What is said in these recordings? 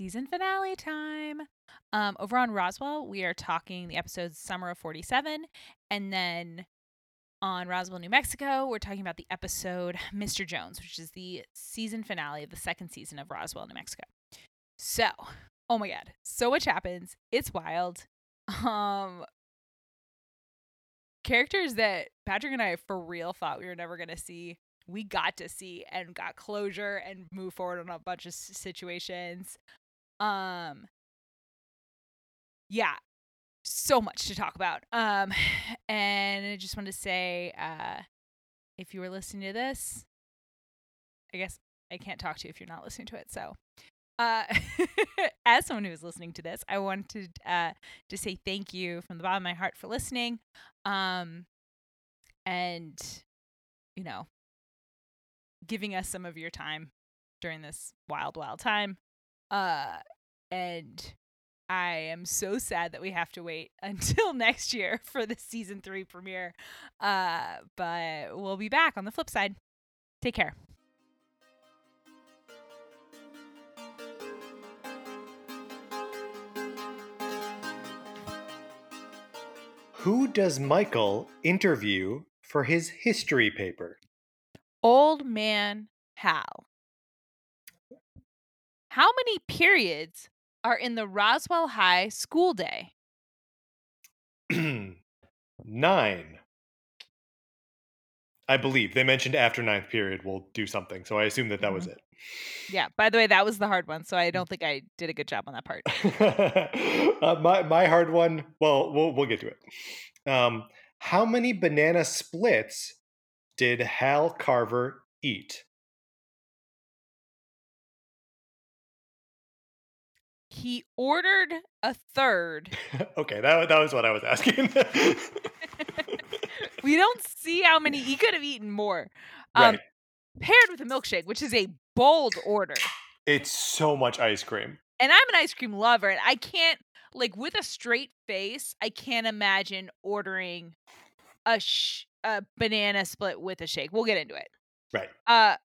season finale time. Um, over on Roswell, we are talking the episodes Summer of 47. And then on Roswell, New Mexico, we're talking about the episode Mr. Jones, which is the season finale of the second season of Roswell, New Mexico. So, oh my God, so much happens. It's wild. Um, characters that Patrick and I for real thought we were never going to see we got to see and got closure and move forward on a bunch of situations. Um yeah, so much to talk about. Um and I just want to say uh if you were listening to this, I guess I can't talk to you if you're not listening to it. So, uh, as someone who is listening to this, I wanted uh, to say thank you from the bottom of my heart for listening. Um, and, you know, giving us some of your time during this wild, wild time. Uh, and I am so sad that we have to wait until next year for the season three premiere. Uh, but we'll be back on the flip side. Take care. Who does Michael interview for his history paper? Old Man Hal. How many periods are in the Roswell High school day? Nine. I believe they mentioned after ninth period we'll do something, so I assume that that was Mhm. it. Yeah, by the way, that was the hard one, so I don't think I did a good job on that part. uh, my my hard one. Well, we'll we'll get to it. Um, how many banana splits did Hal Carver eat? He ordered a third. okay, that that was what I was asking. we don't see how many he could have eaten more. Um, right. paired with a milkshake, which is a bold order. It's so much ice cream. And I'm an ice cream lover, and I can't like with a straight face, I can't imagine ordering a sh- a banana split with a shake. We'll get into it. Right. Uh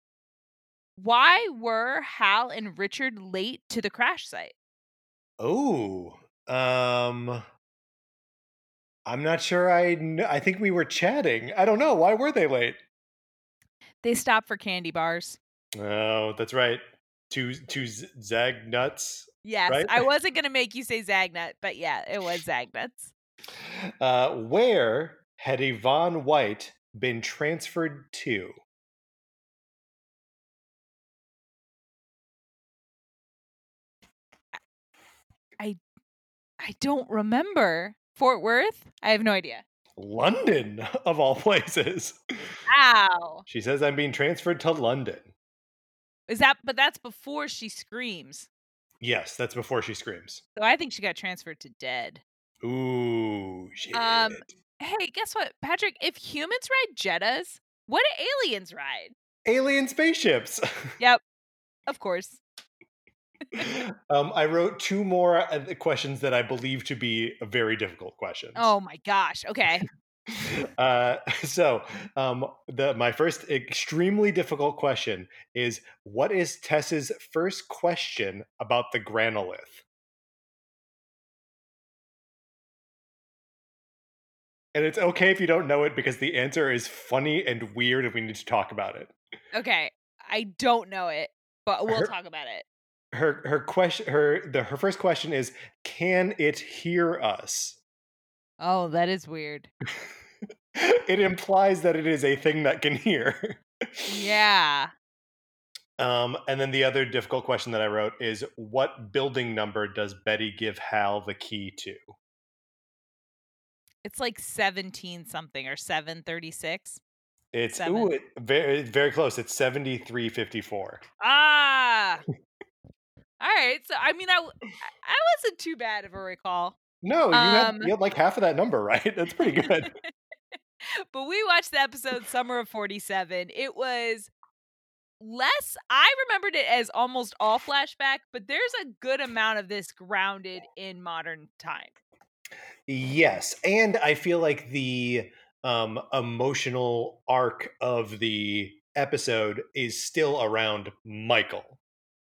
why were Hal and Richard late to the crash site? Oh, um, I'm not sure. I kn- I think we were chatting. I don't know. Why were they late? They stopped for candy bars. Oh, that's right. Two two Z- Zag nuts. Yes, Right? I wasn't gonna make you say Zagnut, but yeah, it was Zagnuts. Uh, where had Yvonne White been transferred to? I don't remember. Fort Worth? I have no idea. London, of all places. Wow. She says I'm being transferred to London. Is that but that's before she screams. Yes, that's before she screams. So I think she got transferred to dead. Ooh, shit. Um, Hey, guess what, Patrick? If humans ride Jettas, what do aliens ride? Alien spaceships. Yep, of course. Um, I wrote two more uh, questions that I believe to be very difficult questions. Oh my gosh. Okay. Uh, so, um, the my first extremely difficult question is: What is Tess's first question about the granolith? And it's okay if you don't know it because the answer is funny and weird, and we need to talk about it. Okay. I don't know it, but we'll Her- talk about it. Her her question her the her first question is: Can it hear us? Oh, that is weird. it implies that it is a thing that can hear. Yeah. Um, and then the other difficult question that I wrote is what building number does Betty give Hal the key to? It's like 17 something or 736. It's Seven. ooh, it, very very close. It's seventy three fifty four. Ah. All right. So I mean, I I wasn't too bad of a recall, No, you had Um, you had like half of that number right. That's pretty good. but we watched the episode Summer of '47. It was less. I remembered it as almost all flashback, but there's a good amount of this grounded in modern time. yes, and I feel like the um, emotional arc of the episode is still around Michael.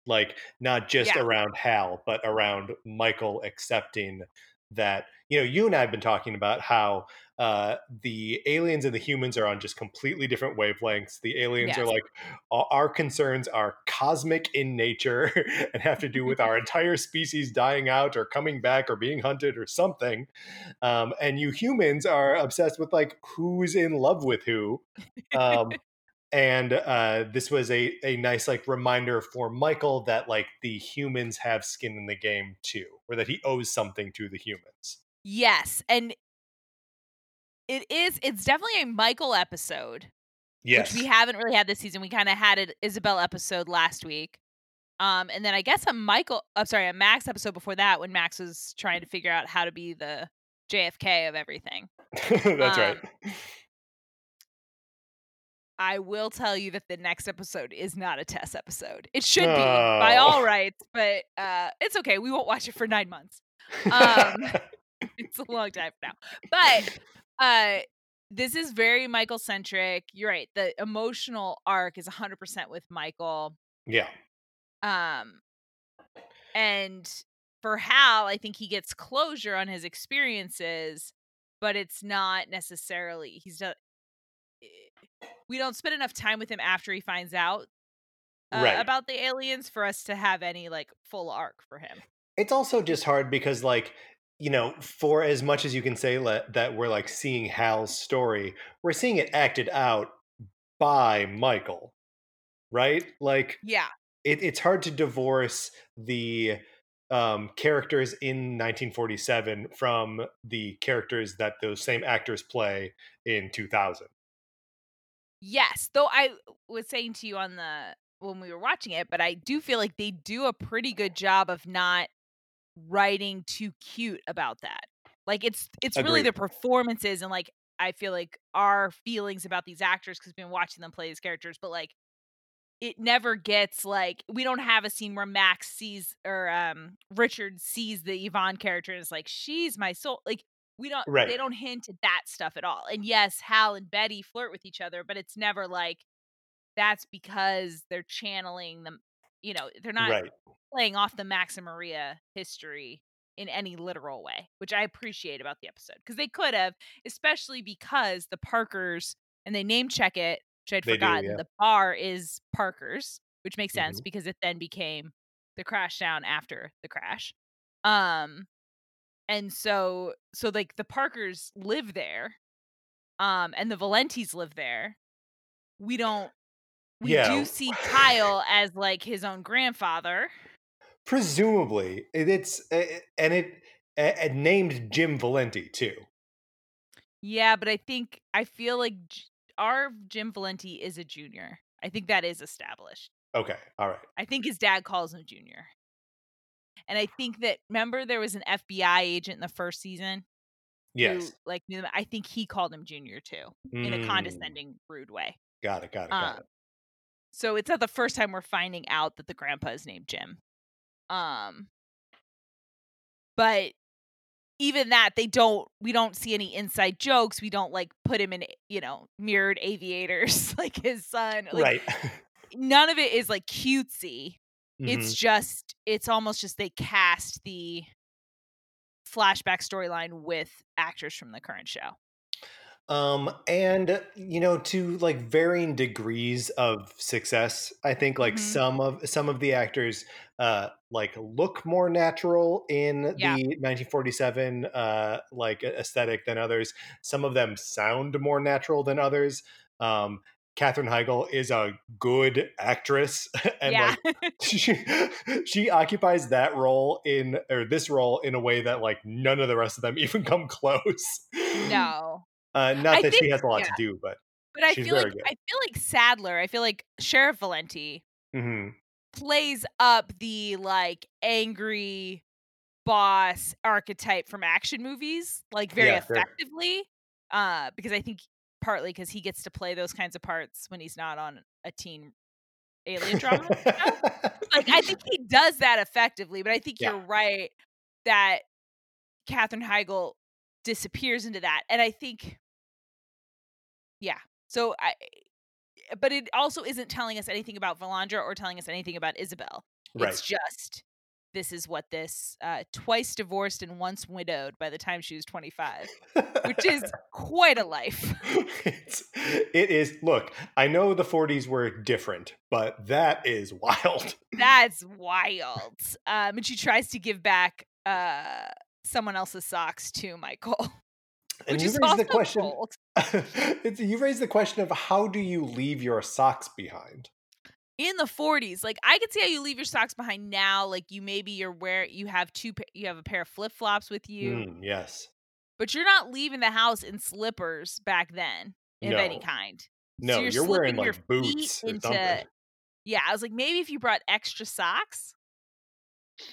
Like not just Yeah. around Hal, but around Michael accepting that you know you and I have been talking about how uh, the aliens and the humans are on just completely different wavelengths. The aliens are like "Our- our concerns are cosmic in nature and have to do with our entire species dying out or coming back or being hunted or something. Um, and you humans are obsessed with like who's in love with who. Um, and uh, this was a, a nice like reminder for Michael that like the humans have skin in the game too, or that he owes something to the humans. Yes, and it is. It's definitely a Michael episode, Yes. which we haven't really had this season. We kind of had an Isabel episode last week, um, and then I guess a Michael. I'm sorry, a Max episode before that when Max was trying to figure out how to be the JFK of everything. That's um, right. I will tell you that the next episode is not a Tess episode. It should be by Oh. all rights, but uh, it's okay. We won't watch it for nine months. um, it's a long time now. But uh this is very Michael centric. You're right. The emotional arc is 100% with Michael. yeah. Um and for Hal, I think he gets closure on his experiences, but it's not necessarily he's we don't spend enough time with him after he finds out uh, Right. about the aliens for us to have any like full arc for him. It's also just hard because, like, you know, for as much as you can say le- that we're like seeing Hal's story, we're seeing it acted out by Michael, right? Like, Yeah. it, it's hard to divorce the um, characters in 1947 from the characters that those same actors play in 2000. Yes, though I was saying to you on the when we were watching it, but I do feel like they do a pretty good job of not writing too cute about that. Like it's it's really the performances and like I feel like our feelings about these actors because we've been watching them play these characters, but like it never gets like we don't have a scene where Max sees or um Richard sees the Yvonne character and is like, she's my soul. Like we don't Right. they don't hint at that stuff at all. And yes, Hal and Betty flirt with each other, but it's never like that's because they're channeling them, you know, they're not right. playing off the Max and Maria history in any literal way, which I appreciate about the episode because they could have, especially because the Parkers and they name check it, which I'd They do, forgotten. yeah. The bar is Parkers, which makes sense Mhm. because it then became the crash down after the crash. Um, and so so like the Parkers live there, um, and the Valentis live there. We don't. We Yeah. do see Kyle as like his own grandfather. Presumably, it's uh, and it uh, uh, named Jim Valenti too. Yeah, but I think I feel like our Jim Valenti is a junior. I think that is established. Okay, all right. I think his dad calls him junior. And I think that remember there was an FBI agent in the first season Yes. who like knew him. I think he called him junior too in a Mm, condescending, rude way. Got it. Got it. Got Um, it. so it's not the first time we're finding out that the grandpa is named Jim. Um, but even that they don't we don't see any inside jokes we don't like put him in you know mirrored aviators like his son like right. none of it is like cutesy it's Mhm. just it's almost just they cast the flashback storyline with actors from the current show Um, and you know, to like varying degrees of success, I think like Mhm. some of some of the actors uh like look more natural in Yeah. the 1947 uh like aesthetic than others. Some of them sound more natural than others. Um Katherine Heigl is a good actress and yeah like she, she occupies that role in or this role in a way that like none of the rest of them even come close. no Uh, not I that she has a lot yeah. to do, but but i feel like good. i feel like sadler i feel like sheriff valenti mhm. plays up the like angry boss archetype from action movies like very Yeah, sure. effectively uh because i think partly because he gets to play those kinds of parts when he's not on a teen alien drama like i think he does that effectively but i think Yeah. you're right that katherine heigl disappears into that and i think yeah so i eh, but it also isn't telling us anything about Vilandra or telling us anything about Isabel. Right. It's just this is what this uh, twice divorced and once widowed by the time she was 25, which is quite a life. it's, it is. Look, I know the 40s were different, but that is wild. That's wild. Um, and she tries to give back uh, someone else's socks to Michael. And Which you is raise the question. you raise the question of how do you leave your socks behind? In the 40s like i could see how you leave your socks behind now like you maybe you're where you have two you have a pair of flip-flops with you Mm, yes. but you're not leaving the house in slippers back then of any kind No, you're you're, wearing your like boots into- something. yeah i was like maybe if you brought extra socks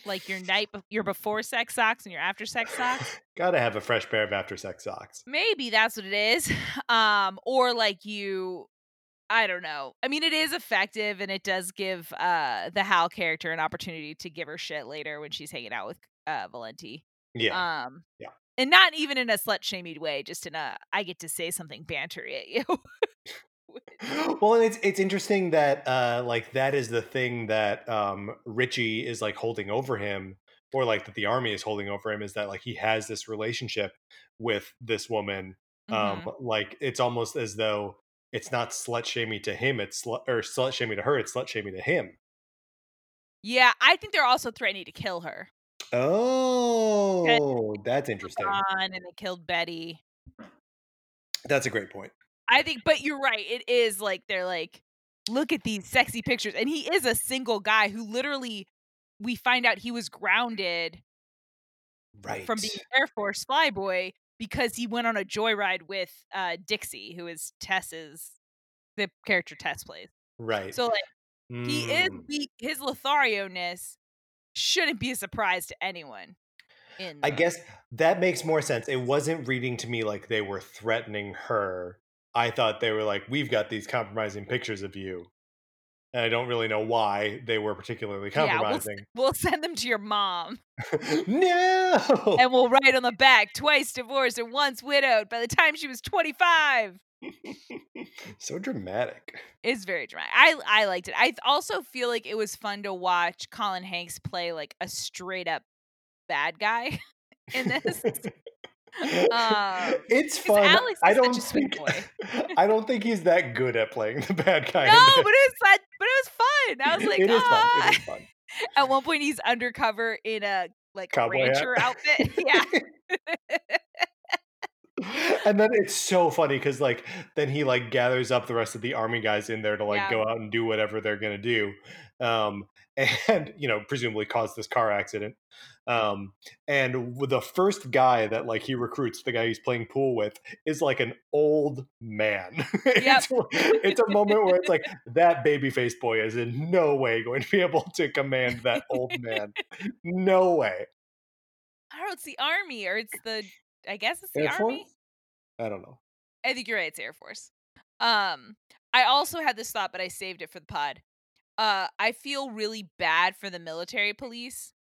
like your night be- your before sex socks and your after sex socks Gotta have a fresh pair of after sex socks. maybe that's what it is um or like you i don't know i mean it is effective and it does give uh the hal character an opportunity to give her shit later when she's hanging out with uh valenti Yeah. um Yeah. and not even in a slut shamey way just in a i get to say something bantery at you well, and it's it's interesting that uh like that is the thing that um Richie is like holding over him or like that the army is holding over him is that like he has this relationship with this woman um Mhm. like it's almost as though it's not slut shaming to him it's slut or slut shaming to her it's slut shaming to him. Yeah i think they're also threatening to kill her. Oh that's interesting. And they killed betty. That's a great point. I think, but you're right. It is like they're like, look at these sexy pictures, and he is a single guy who literally, we find out he was grounded right. from being Air Force flyboy because he went on a joyride with uh, Dixie, who is Tess's the character Tess plays. right So like he is Mm. weak. His Lothario ness shouldn't be a surprise to anyone. In I guess that makes more sense. It wasn't reading to me like they were threatening her. I thought they were like, "We've got these compromising pictures of you," and I don't really know why they were particularly compromising. yeah, we'll, we'll send them to your mom, no, and we'll write on the back twice divorced and once widowed by the time she was twenty five. so dramatic. It's very dramatic. I I liked it. I also feel like it was fun to watch Colin Hanks play like a straight up bad guy in this. Um, it's fun. Alex I don't think. boy. I don't think he's that good at playing the bad guy. no, but it was fun. But it was fun. I was like, it is fun. ah. It is fun. At one point, he's undercover in a like Cowboy hat. rancher outfit. yeah, and then it's so funny because like then he like gathers up the rest of the army guys in there to like Yeah. go out and do whatever they're gonna do um and you know presumably caused this car accident um and the first guy that like he recruits the guy he's playing pool with is like an old man it's, it's a moment where it's like that baby face boy is in no way going to be able to command that old man no way I don't. It's the army, or it's the. I guess it's the Air army. Force? i don't know I think you're right. It's Air Force. Um, I also had this thought, but I saved it for the pod. Uh, I feel really bad for the military police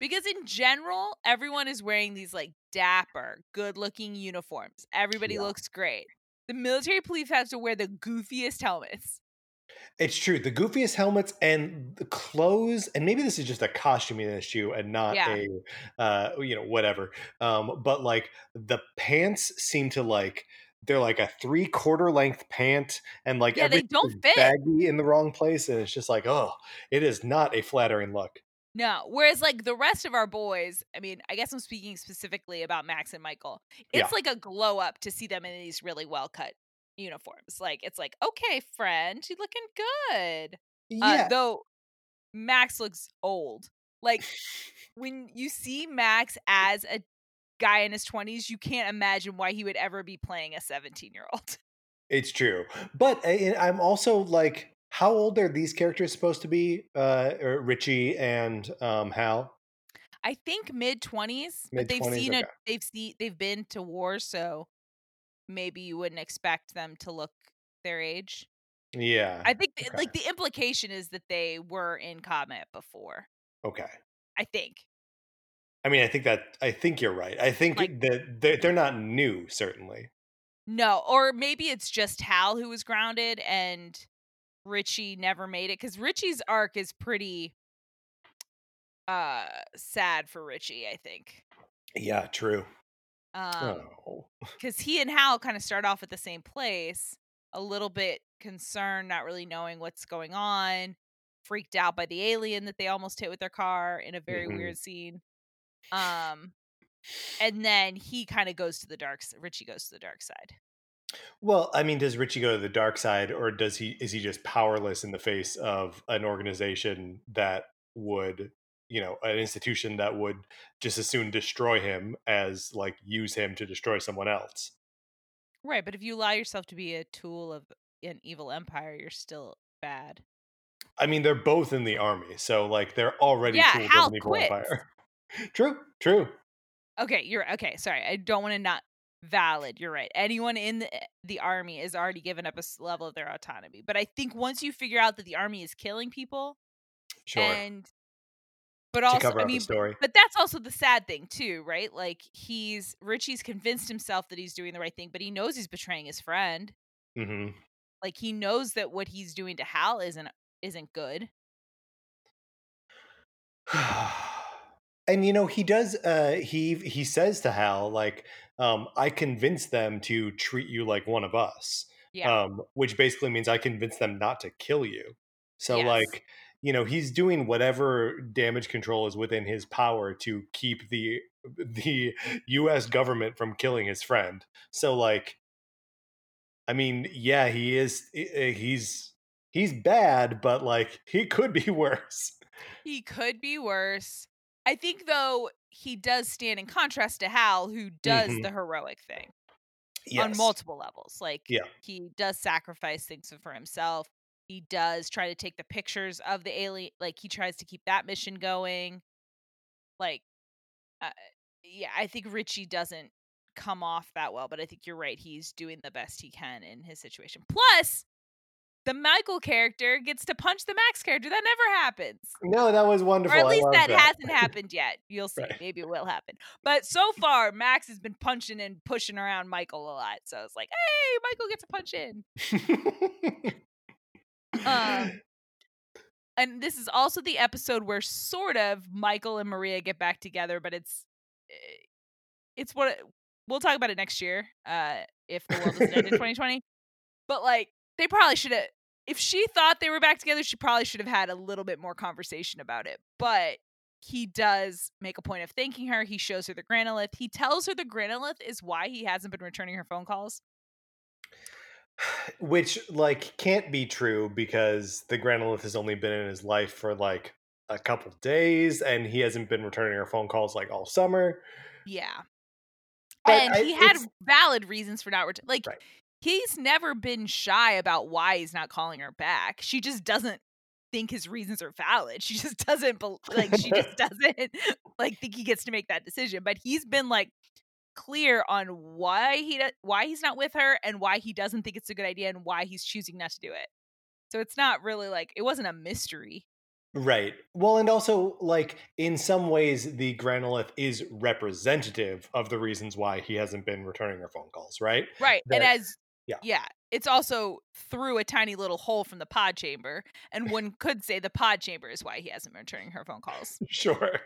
because in general, everyone is wearing these like dapper, good-looking uniforms. Everybody Yeah. looks great. The military police have to wear the goofiest helmets. It's true. The goofiest helmets and the clothes, and maybe this is just a costuming issue and not Yeah. a, uh, you know, whatever. Um, but like the pants seem to like they're like a three quarter length pant, and like Yeah, they don't fit. baggy in the wrong place, and it's just like, oh, it is not a flattering look. No, whereas like the rest of our boys, I mean, I guess I'm speaking specifically about Max and Michael. It's Yeah. like a glow up to see them in these really well cut uniforms. Like it's like, okay, friend, you're looking good. Uh, Yeah, though Max looks old. Like when you see Max as a guy in his 20s, you can't imagine why he would ever be playing a 17 year old. it's true. But I, I'm also like, how old are these characters supposed to be? Uh, Richie and um, Hal. I think mid 20s, but they've seen a okay. they've seen they've been to war, so maybe you wouldn't expect them to look their age. Yeah. I think okay. like the implication is that they were in combat before. okay. I think. I mean, I think that I think you're right. I think Like- that they're, they're not new, certainly. No, or maybe it's just Hal who was grounded and Richie never made it because Richie's arc is pretty uh sad for Richie, I think. Yeah, true. Um Oh. cuz he and Hal kind of start off at the same place, a little bit concerned, not really knowing what's going on, freaked out by the alien that they almost hit with their car in a very Mhm. weird scene. Um and then he kind of goes to the dark Richie goes to the dark side. Well, I mean, does Richie go to the dark side, or does he is he just powerless in the face of an organization that would, you know, an institution that would just as soon destroy him as like use him to destroy someone else? Right, but if you allow yourself to be a tool of an evil empire, you're still bad. I mean, they're both in the army, so like they're already Yeah, tools Hal of an evil quits. empire. True, true. Okay, you're okay. Sorry, I don't want to not valid. You're right. Anyone in the, the army is already given up a level of their autonomy. But I think once you figure out that the army is killing people, Sure. and but also, I mean, story. but that's also the sad thing too, right? Like he's Richie's convinced himself that he's doing the right thing, but he knows he's betraying his friend. hmm Like he knows that what he's doing to Hal isn't isn't good. and you know he does uh he he says to hal like um i convinced them to treat you like one of us Yeah. um which basically means i convinced them not to kill you so Yes. like you know he's doing whatever damage control is within his power to keep the the us government from killing his friend so like i mean yeah he is eh, he's he's bad but like he could be worse He could be worse. I think though he does stand in contrast to Hal, who does Mhm. the heroic thing yes on multiple levels. Like Yeah. he does sacrifice things for himself. He does try to take the pictures of the alien. Like he tries to keep that mission going. Like, uh, yeah, I think Richie doesn't come off that well, but I think you're right. He's doing the best he can in his situation. Plus, the Michael character gets to punch the Max character. That never happens. no that was wonderful Or at least love that, hasn't happened yet. You'll see. Right. Maybe it will happen. But so far, Max has been punching and pushing around Michael a lot. So it's like, hey, Michael gets a punch in. Um, and this is also the episode where sort of Michael and Maria get back together, but it's eh, it's what we'll talk about it next year. Uh, if the world doesn't end in 2020, but like they probably should have. If she thought they were back together, she probably should have had a little bit more conversation about it. But he does make a point of thanking her. He shows her the granolith. He tells her the granolith is why he hasn't been returning her phone calls. which like can't be true because the granolith has only been in his life for like a couple days and he hasn't been returning her phone calls like all summer Yeah. But and I- he had valid reasons for not returning. Like Right. He's never been shy about why he's not calling her back. She just doesn't think his reasons are valid. She just doesn't bel like she just doesn't like think he gets to make that decision. But he's been like clear on why he do- why he's not with her and why he doesn't think it's a good idea and why he's choosing not to do it. So it's not really like it wasn't a mystery. right well and also like in some ways the granolith is representative of the reasons why he hasn't been returning her phone calls right Right. and as yeah. yeah, it's also through a tiny little hole from the pod chamber. And one could say the pod chamber is why he hasn't been returning her phone calls. sure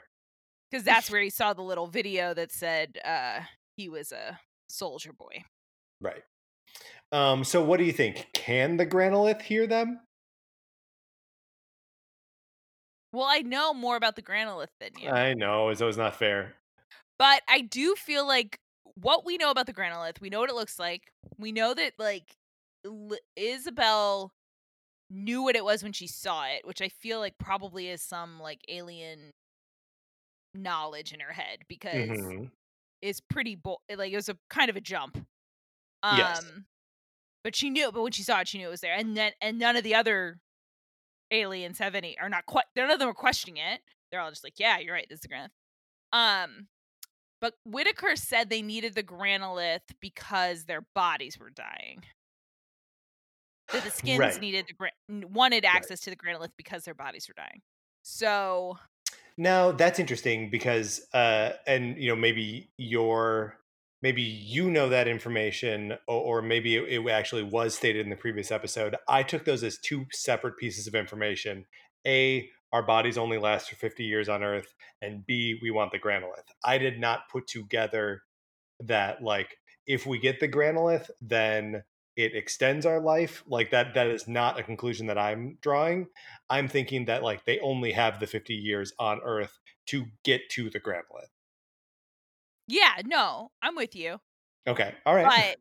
Because that's where he saw the little video that said uh he was a soldier boy. right um so what do you think can the granolith hear them Well, I know more about the granolith than you. i know so it's not fair But I do feel like what we know about the granolith, we know what it looks like. We know that like L- Isabel knew what it was when she saw it, which I feel like probably is some like alien knowledge in her head because Mhm. it's pretty bo- like it was a kind of a jump. Um Yes. but she knew but when she saw it she knew it was there. And then and none of the other aliens have any are not quite none of them are questioning it. They're all just like, "Yeah, you're right. This is the granolith." Um but Whitaker said they needed the granolith because their bodies were dying. That the skins Right. needed the gran- wanted access to the granolith because their bodies were dying. So Now that's interesting because, uh, and you know, maybe your, maybe you know that information, or, or maybe it, it actually was stated in the previous episode. I took those as two separate pieces of information. A our bodies only last for 50 years on Earth, and B, we want the granolith. I did not put together that like if we get the granolith, then it extends our life. Like that that is not a conclusion that I'm drawing. I'm thinking that like they only have the 50 years on Earth to get to the granolith. Yeah, no, I'm with you. Okay. All right. But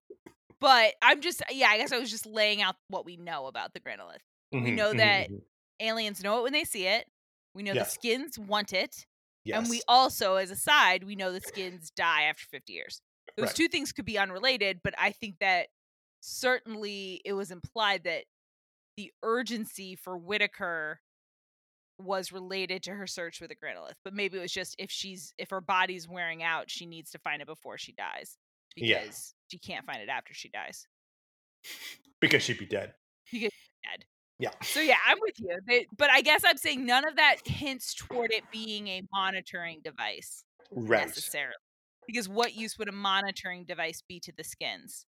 but I'm just yeah, I guess I was just laying out what we know about the granolith. we Mhm, know mhm, that mhm. Aliens know it when they see it. We know Yeah. the skins want it. Yes. And we also, as a side, we know the skins die after 50 years. Those Right. two things could be unrelated, but I think that certainly it was implied that the urgency for Whitaker was related to her search for the granolith. But maybe it was just if she's if her body's wearing out, she needs to find it before she dies. Because Yeah. she can't find it after she dies. because she'd be dead. because Dead. Yeah. So yeah, I'm with you. They- but I guess I'm saying none of that hints toward it being a monitoring device. Right. necessarily. Because what use would a monitoring device be to the skins?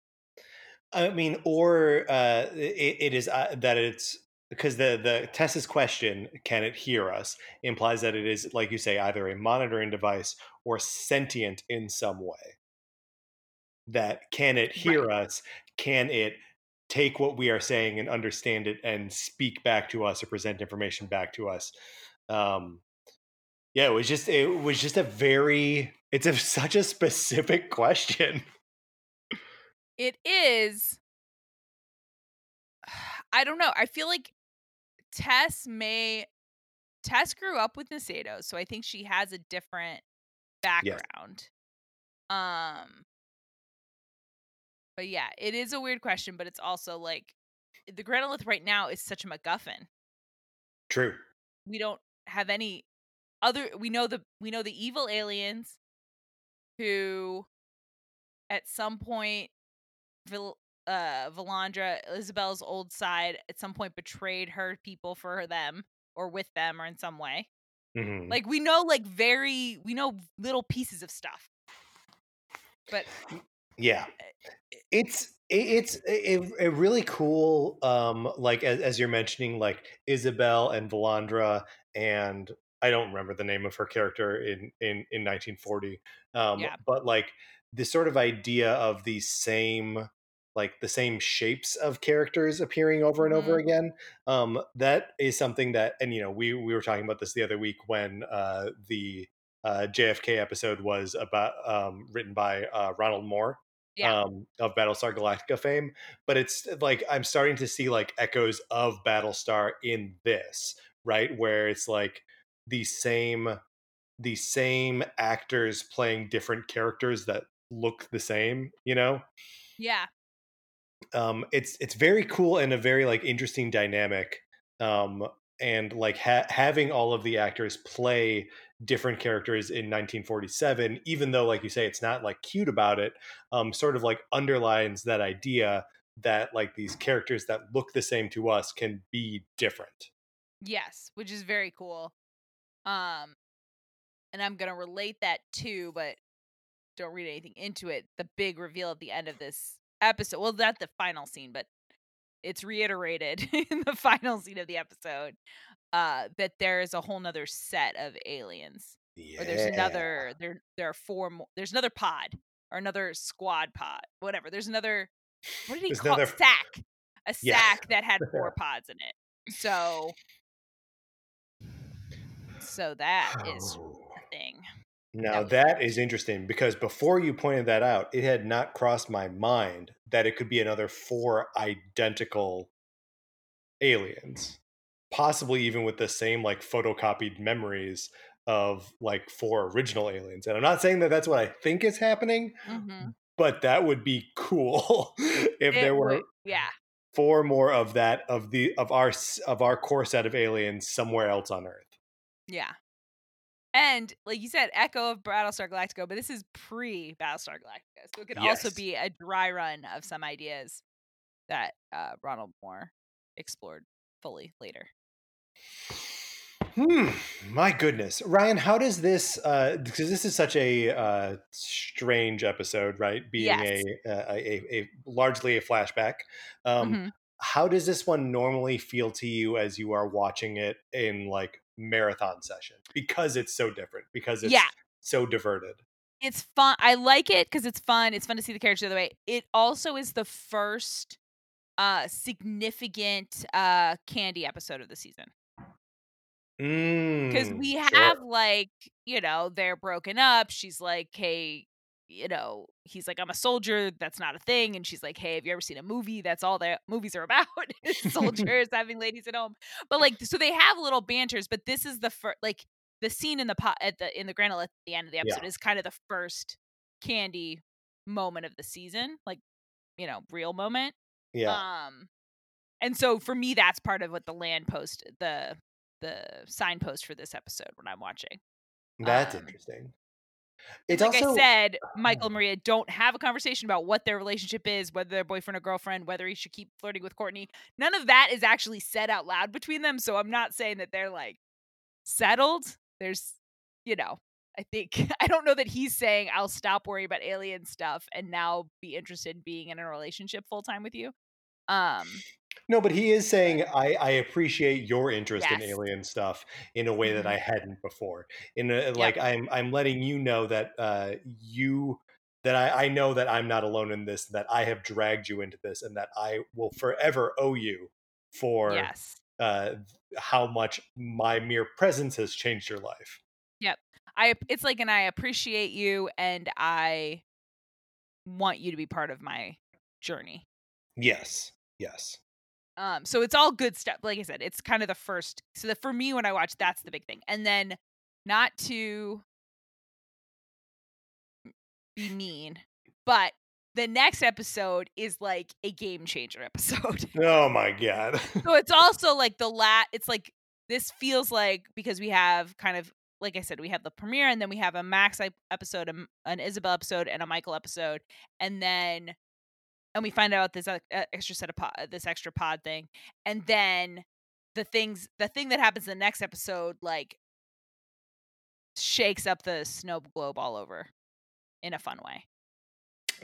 I mean, or uh, it, it is uh, that it's because the the Tess's question, "Can it hear us?" implies that it is, like you say, either a monitoring device or sentient in some way. That can it hear us? Can it take what we are saying and understand it and speak back to us or present information back to us? Um, yeah, it was just it was just a very it's a, such a specific question. It is. I don't know. I feel like Tess may. Tess grew up with Nasedo, so I think she has a different background. Um. But yeah, it is a weird question, but it's also like the Granolith right now is such a MacGuffin. True. we don't have any other we know the we know the evil aliens who at some point Vil, uh Vilandra Isabel's old side at some point betrayed her people for them or with them or in some way Mhm. like we know like very we know little pieces of stuff but Yeah, it's it's a, a really cool. Um, like as, as you're mentioning, like Isabel and Vilandra, and I don't remember the name of her character in in in 1940. Um, Yeah. but like this sort of idea of the same like the same shapes of characters appearing over and over again um that is something that and you know we we were talking about this the other week when uh the uh jfk episode was about um written by uh ronald moore Yeah. um of battlestar galactica fame but it's like i'm starting to see like echoes of battlestar in this right where it's like the same the same actors playing different characters that look the same you know yeah um it's it's very cool and a very like interesting dynamic um and like ha- having all of the actors play different characters in 1947 even though like you say it's not like cute about it um sort of like underlines that idea that like these characters that look the same to us can be different Yes, which is very cool. Um and I'm to relate that to but don't read anything into it. The big reveal at the end of this episode. Well, not the final scene, but it's reiterated in the final scene of the episode uh that there is a whole nother set of aliens. yeah Or there's another there there are four more there's another pod or another squad pod. Whatever. There's another what did he There's call it? another- Sack. A Yeah. sack that had four pods in it. So so that is Oh. a thing. Now was that is interesting because before you pointed that out, it had not crossed my mind that it could be another four identical aliens, possibly even with the same like photocopied memories of like four original aliens. And I'm not saying that that's what I think is happening, Mm-hmm. but that would be cool if there were yeah. four more of that of the of our of our core set of aliens somewhere else on Earth. Yeah. And like you said, echo of Battlestar Galactica, but this is pre Battlestar Galactica. So it could also be a dry run of some ideas that uh, Ronald Moore explored fully later. Hmm. My goodness, Ryan, how does this? uh Because this is such a uh, strange episode, right? Being Yes. a, a, a largely a flashback. Um, Mhm. How does this one normally feel to you as you are watching it in like marathon session because it's so different because it's Yeah. so diverted. it's fun. I like it because it's fun. It's fun to see the characters the other way. It also is the first uh significant uh candy episode of the season because Mm, we sure. have like you know they're broken up she's like hey you know he's like i'm a soldier that's not a thing and she's like hey have you ever seen a movie that's all the movies are about soldiers having ladies at home but like so they have little banters but this is the first like the scene in the pot at the in the granite at the end of the Yeah. episode is kind of the first candy moment of the season like you know real moment Yeah. um, and so for me, that's part of what the land post, the the signpost for this episode when I'm watching. That's um, interesting. It's like also I said, Michael and Maria don't have a conversation about what their relationship is, whether they're boyfriend or girlfriend, whether he should keep flirting with Courtney. None of that is actually said out loud between them. So I'm not saying that they're like settled. There's, you know, I think I don't know that he's saying I'll stop worrying about alien stuff and now be interested in being in a relationship full time with you. Um, No, but he is saying I, I appreciate your interest in alien stuff in a way that Mhm. I hadn't before. In a, like I'm I'm letting you know that uh, you that I, I know that I'm not alone in this. That I have dragged you into this, and that I will forever owe you for yes. uh, how much my mere presence has changed your life. Yep, I it's like and I appreciate you and I want you to be part of my journey. Yes, yes, Um so it's all good stuff. Like I said, it's kind of the first so that for me when I watch that's the big thing. And then not to be mean, but the next episode is like a game changer episode. Oh my god. so it's also like the lat it's like this feels like because we have kind of like I said, we have the premiere and then we have a Max episode, an Isabel episode, and a Michael episode, and then and we find out this uh, uh, extra set of pod, this extra pod thing, and then the things, the thing that happens in the next episode, like shakes up the snow globe all over in a fun way.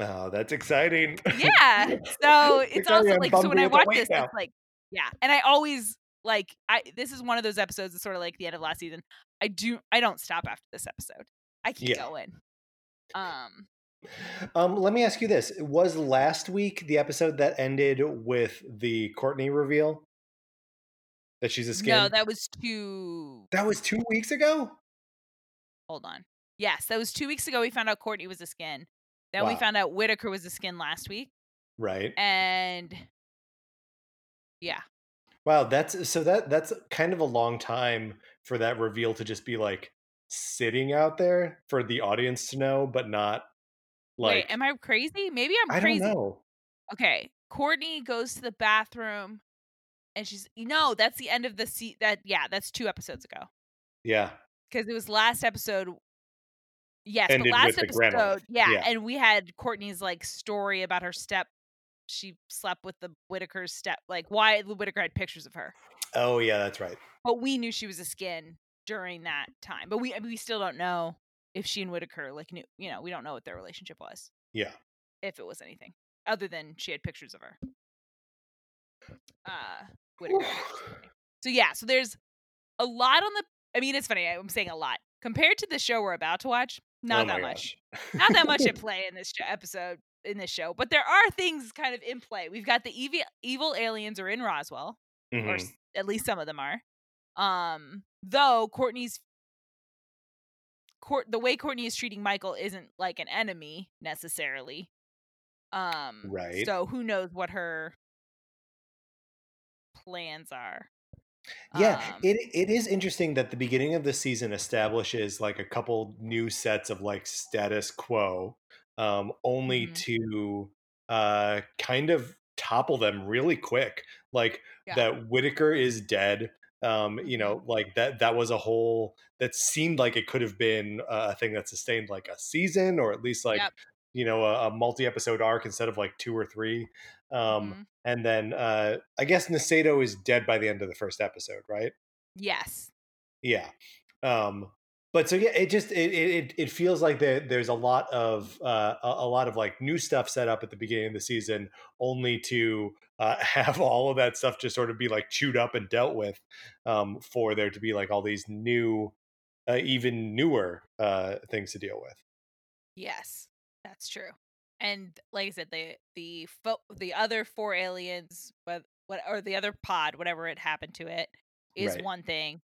oh, that's exciting. Yeah. So it's also like so when I watch this, now. it's like yeah, and I always like I this is one of those episodes that's sort of like the end of last season. I do I don't stop after this episode. I keep Yeah. going. Um Um, let me ask you this: Was last week the episode that ended with the Courtney reveal that she's a skin? no, that was two that was two weeks ago. hold on. Yes, that was two weeks ago we found out Courtney was a skin. Then we found out Whitaker was a skin last week. Right. And yeah. Wow. That's so that that's kind of a long time for that reveal to just be like sitting out there for the audience to know, but not like Wait, am I crazy? Maybe I'm I crazy. don't know. Okay. Courtney goes to the bathroom and she's no, that's the end of the se- that yeah, that's two episodes ago. Yeah. Because it was last episode. Yes, Ended the last with the grandma. episode. Yeah, Yeah. and we had Courtney's like story about her step. She slept with the Whitaker's step. Like why the Whitaker had pictures of her, Oh yeah, that's right. but we knew she was a skin during that time. But we we still don't know if she and Whitaker like knew. You know, we don't know what their relationship was. Yeah. if it was anything other than she had pictures of her. Uh, Whitaker. so yeah, so there's a lot on the. I mean, it's funny. I'm saying a lot compared to the show we're about to watch. Not oh that much. Not that much at play in this episode in this show, but there are things kind of in play. We've got the evil evil aliens are in Roswell, or Mhm. s- at least some of them are. Um, though Courtney's court the way Courtney is treating Michael isn't like an enemy necessarily. Um, Right. So who knows what her plans are? Yeah, Um, it it is interesting that the beginning of the season establishes like a couple new sets of like status quo, um, only Mhm. to uh, kind of topple them really quick. Like Yeah. that Whitaker is dead. Um, you know, like that that was a whole that seemed like it could have been a thing that sustained like a season or at least like Yep. you know a, a multi-episode arc instead of like two or three. Um, mhm. and then uh, I guess Nasedo is dead by the end of the first episode, right? Yes. Yeah. Um, but so yeah, it just it it, it feels like there, there's a lot of uh, a, a lot of like new stuff set up at the beginning of the season, only to uh, have all of that stuff just sort of be like chewed up and dealt with, um, for there to be like all these new, uh, even newer uh, things to deal with. Yes, that's true. And like I said, the the fo- the other four aliens, what what or the other pod, whatever it happened to it, is Right. one thing.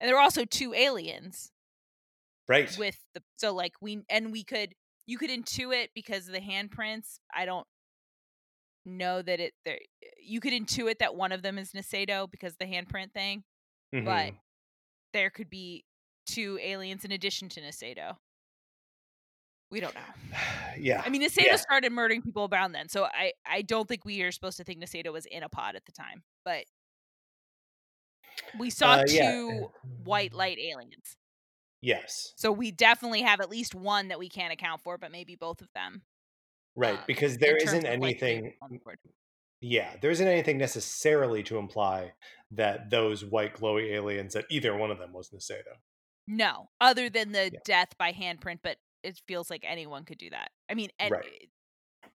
And there are also two aliens Right. with the so like we and we could you could intuit because of the handprints. I don't know that it there you could intuit that one of them is Nasedo because of the handprint thing, but Mhm. there could be two aliens in addition to Nasedo. We don't know. yeah. I mean, Nasedo Yeah. started murdering people around then, so I I don't think we are supposed to think Nasedo was in a pod at the time, but we saw Uh, yeah. two white light aliens, Yes. so we definitely have at least one that we can't account for, but maybe both of them. Right. um, because there isn't of, like, the anything on the board. Yeah, there isn't anything necessarily to imply that those white glowy aliens that either one of them was Nasedo. No, other than the Yeah. death by handprint, but it feels like anyone could do that. I mean, and Right.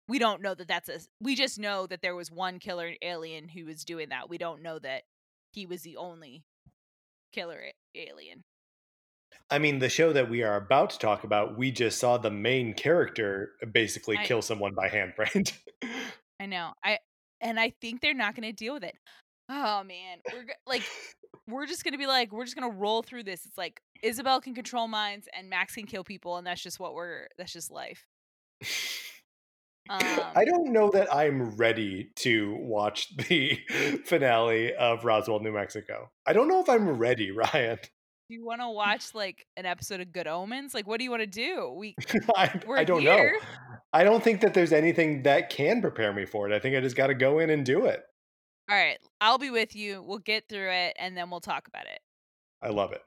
we don't know that that's a. We just know that there was one killer alien who was doing that. We don't know that he was the only killer alien. I mean, the show that we are about to talk about, we just saw the main character basically I- kill someone by handprint. I know. I and I think they're not going to deal with it. Oh man, we're like we're just going to be like we're just going to roll through this. It's like Isabel can control minds and Max can kill people and that's just what we're that's just life. Um I don't know that I'm ready to watch the finale of Roswell, New Mexico. I don't know if I'm ready, Ryan. Do you want to watch like an episode of Good Omens? Like what do you want to do? We I, We're I don't here. know. I don't think that there's anything that can prepare me for it. I think I just got to go in and do it. All right, I'll be with you. We'll get through it and then we'll talk about it. I love it.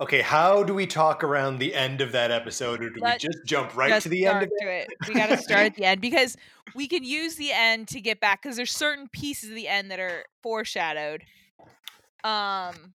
Okay, how do we talk around the end of that episode, or do Let- we just jump right Just to the end of it? it. We got to start at the end because we can use the end to get back because there's certain pieces of the end that are foreshadowed. Um,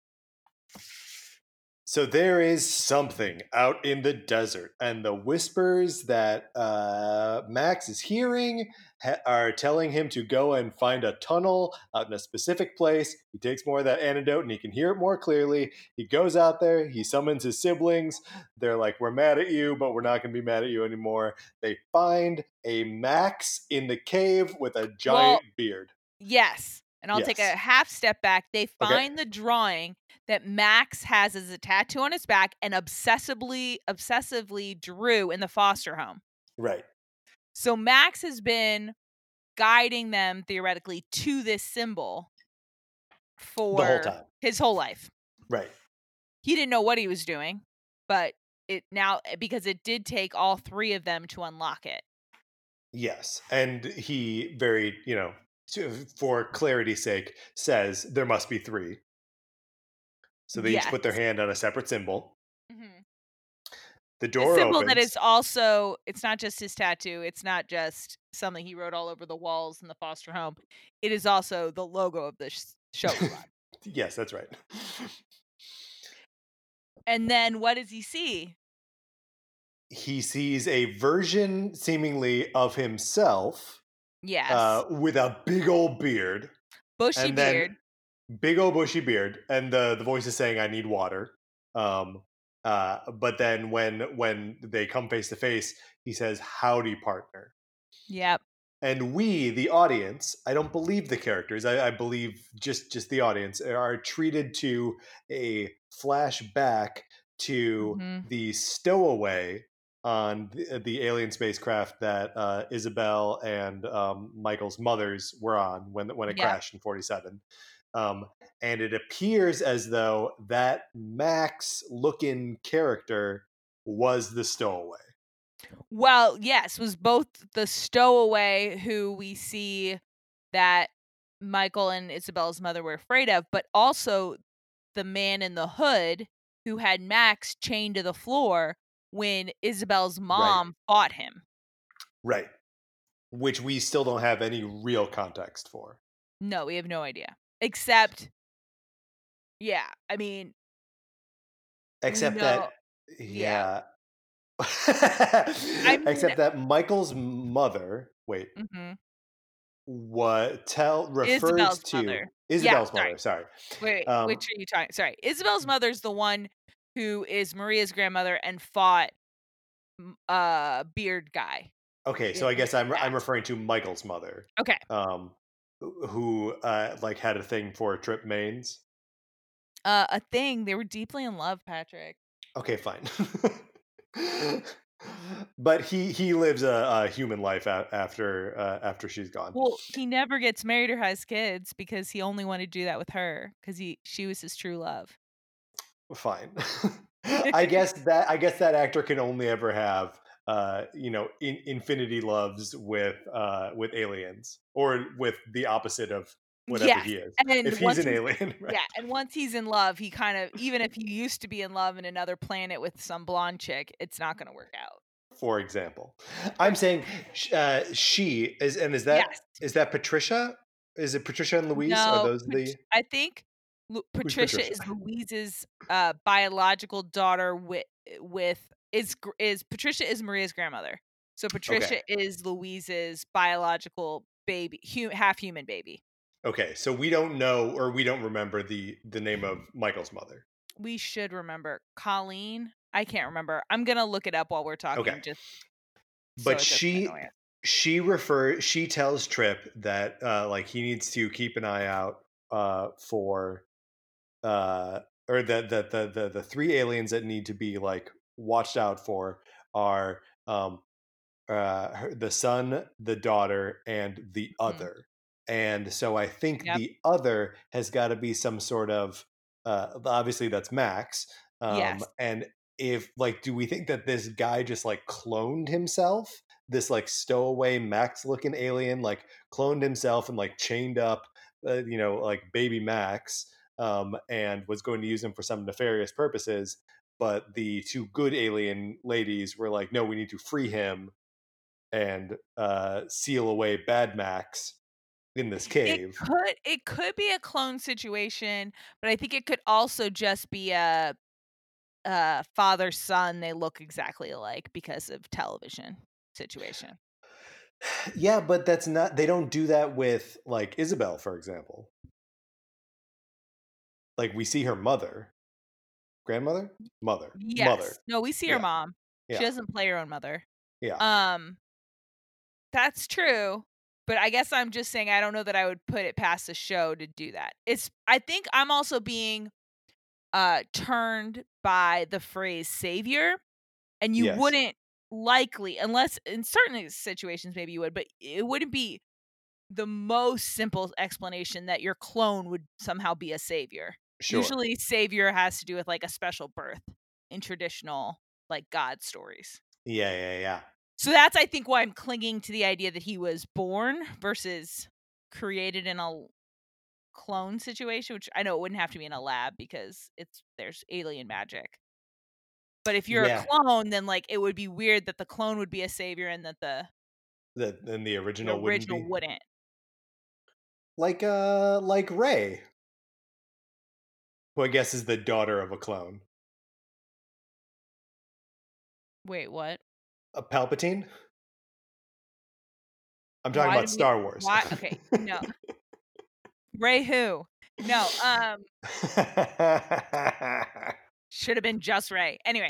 So there is something out in the desert, and the whispers that uh, Max is hearing ha- are telling him to go and find a tunnel out in a specific place. He takes more of that antidote, and he can hear it more clearly. He goes out there. He summons his siblings. They're like, "We're mad at you, but we're not going to be mad at you anymore." They find a Max in the cave with a giant beard. yes. And I'll take a half step back. They find the drawing that Max has as a tattoo on his back and obsessively obsessively drew in the foster home. Right. So Max has been guiding them theoretically to this symbol for The whole time. his whole life. Right. He didn't know what he was doing, but it now because it did take all three of them to unlock it. Yes, and he very, you know, to, for clarity's sake, says there must be three. So they each put their hand on a separate symbol. Mm-hmm. The door symbol opens. that is also it's not just his tattoo, it's not just something he wrote all over the walls in the foster home. It is also the logo of the sh- show. Yes, that's right. and then what does he see? He sees a version, seemingly, of himself Yes, uh, with a big old beard, bushy beard. big old bushy beard, and the the voice is saying, "I need water." Um, uh, but then when when they come face to face, he says, "Howdy, partner." Yep. and we the audience i don't believe the characters i, I believe just just the audience are treated to a flashback to Mhm. the stowaway on the, the alien spacecraft that uh, isabel and um, michael's mothers were on when when it Yeah. crashed in 47 um, and it appears as though that max looking character was the stowaway Well, yes, was both the stowaway who we see that Michael and Isabel's mother were afraid of, but also the man in the hood who had Max chained to the floor when Isabel's mom fought him. Right. Which we still don't have any real context for. No, we have no idea. Except, yeah, I mean, Except No, that, yeah. yeah. mean- Except that Michael's mother, wait, Mm-hmm. what tell refers Isabel's to mother. Isabel's sorry. mother. Sorry. wait, Um, which are you talking? Sorry, Isabel's mother's the one who is Maria's grandmother and fought uh beard guy. Okay, so I guess I'm I'm referring to Michael's mother, Okay, um, who uh like had a thing for Trip Manes. uh, a thing. They were deeply in love, Patrick. Okay, fine. but he he lives a, a human life a- after uh, after she's gone. Well, he never gets married or has kids because he only wanted to do that with her because he she was his true love. Fine. I guess that I guess that actor can only ever have uh you know in, infinity loves with uh with aliens or with the opposite of whatever Yes, he is. and if he's an alien, right? Yeah, and once he's in love, he kind of even if he used to be in love in another planet with some blonde chick, it's not going to work out. for example. I'm saying uh, she is, and is that is yes. that Patricia? Is it Patricia and Louise? no, Are those Pat- the? I think Lu- Patricia, Patricia? is Louise's uh, biological daughter with with is is Patricia is Maria's grandmother. So Patricia is Louise's biological baby, hu- half human baby. Okay, so we don't know or we don't remember the the name of Michael's mother. We should remember Colleen. I can't remember. I'm gonna look it up while we're talking. Okay. Just But doesn't she she refer she tells Trip that uh like he needs to keep an eye out uh for uh or that the, the the the three aliens that need to be like watched out for are um uh her, the son, the daughter and the other. And so I think Mm-hmm. Yep. the other has got to be some sort of uh obviously that's Max. Um Yes. and if like do we think that this guy just like cloned himself? This like stowaway Max looking alien like cloned himself and like chained up uh, you know like baby Max um and was going to use him for some nefarious purposes but the two good alien ladies were like no we need to free him and uh seal away bad Max in this It cave. could it could be a clone situation, but I think it could also just be a uh father son. They look exactly alike because of television situation. Yeah, but that's not they don't do that with like Isabel, for example. Like we see her mother. Grandmother? Mother. Yes. Mother. No, we see Yeah. her mom. Yeah. She doesn't play her own mother. Yeah. Um that's true. But I guess I'm just saying I don't know that I would put it past the show to do that. It's I think I'm also being uh turned by the phrase savior and you Yes. wouldn't likely unless in certain situations maybe you would, but it wouldn't be the most simple explanation that your clone would somehow be a savior. sure. Usually savior has to do with like a special birth in traditional like god stories. Yeah, yeah, yeah. So that's I think why I'm clinging to the idea that he was born versus created in a clone situation, which I know it wouldn't have to be in a lab because it's there's alien magic. But if you're Yeah. a clone, then like it would be weird that the clone would be a savior and that the, The then the the original, original wouldn't be wouldn't. like uh like Rey. Who I guess is the daughter of a clone. Wait, what? A Palpatine? I'm talking Why about do we- Star Wars. Why? Okay, no. Rey who? No, um, should have been just Rey. Anyway,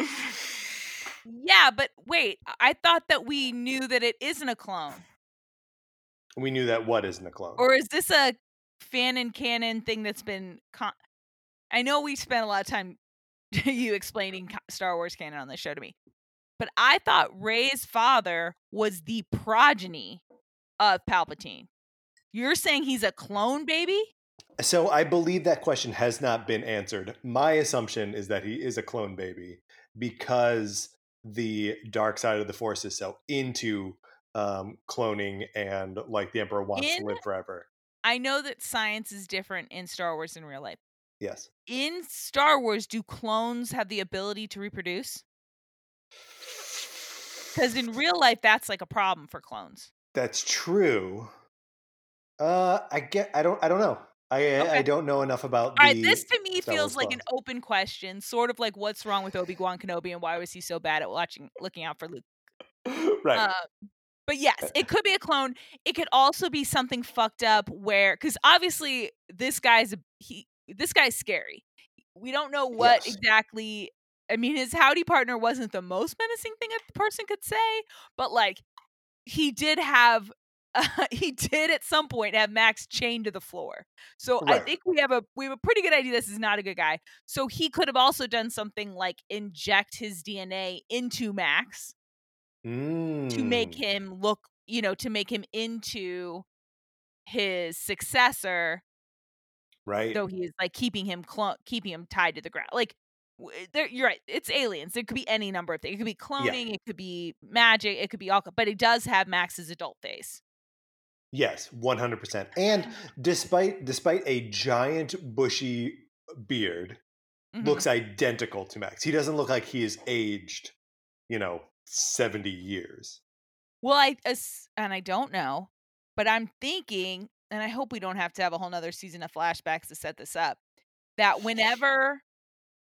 yeah, but wait, I- I thought that we knew that it isn't a clone. we knew that what isn't a clone. Or is this a fan and canon thing that's been? Con- I know we spent a lot of time you explaining Star Wars canon on this show to me, but I thought Rey's father was the progeny of Palpatine. You're saying he's a clone baby? So I believe that question has not been answered. My assumption is that he is a clone baby because the dark side of the force is so into um, cloning and like the emperor wants In- to live forever. I know that science is different in Star Wars and real life. Yes. In Star Wars, do clones have the ability to reproduce? Because in real life, that's like a problem for clones. That's true. Uh, I get. I don't. I don't know. I Okay. I don't know enough about All the. right, this to me feels like an open question, sort of like what's wrong with Obi Wan Kenobi and why was he so bad at watching, looking out for Luke. right. Uh, but yes, it could be a clone. It could also be something fucked up where, because obviously this guy's he. This guy's scary. We don't know what Yes. exactly. I mean, his howdy partner wasn't the most menacing thing a person could say, but like he did have. Uh, he did at some point have Max chained to the floor. So I think we have a we have a pretty good idea this is not a good guy. So he could have also done something like inject his DNA into Max to make Mm, him look, you know, to make him into his successor, right. so he is like keeping him clo- keeping him tied to the ground. Like you're right. It's aliens. It could be any number of things. It could be cloning. It could be magic. It could be all. But it does have Max's adult face. Yes, one hundred percent. And despite despite a giant bushy beard, Mhm. looks identical to Max. He doesn't look like he is aged, you know, seventy years. Well, I and I don't know, but I'm thinking, and I hope we don't have to have a whole nother season of flashbacks to set this up. That whenever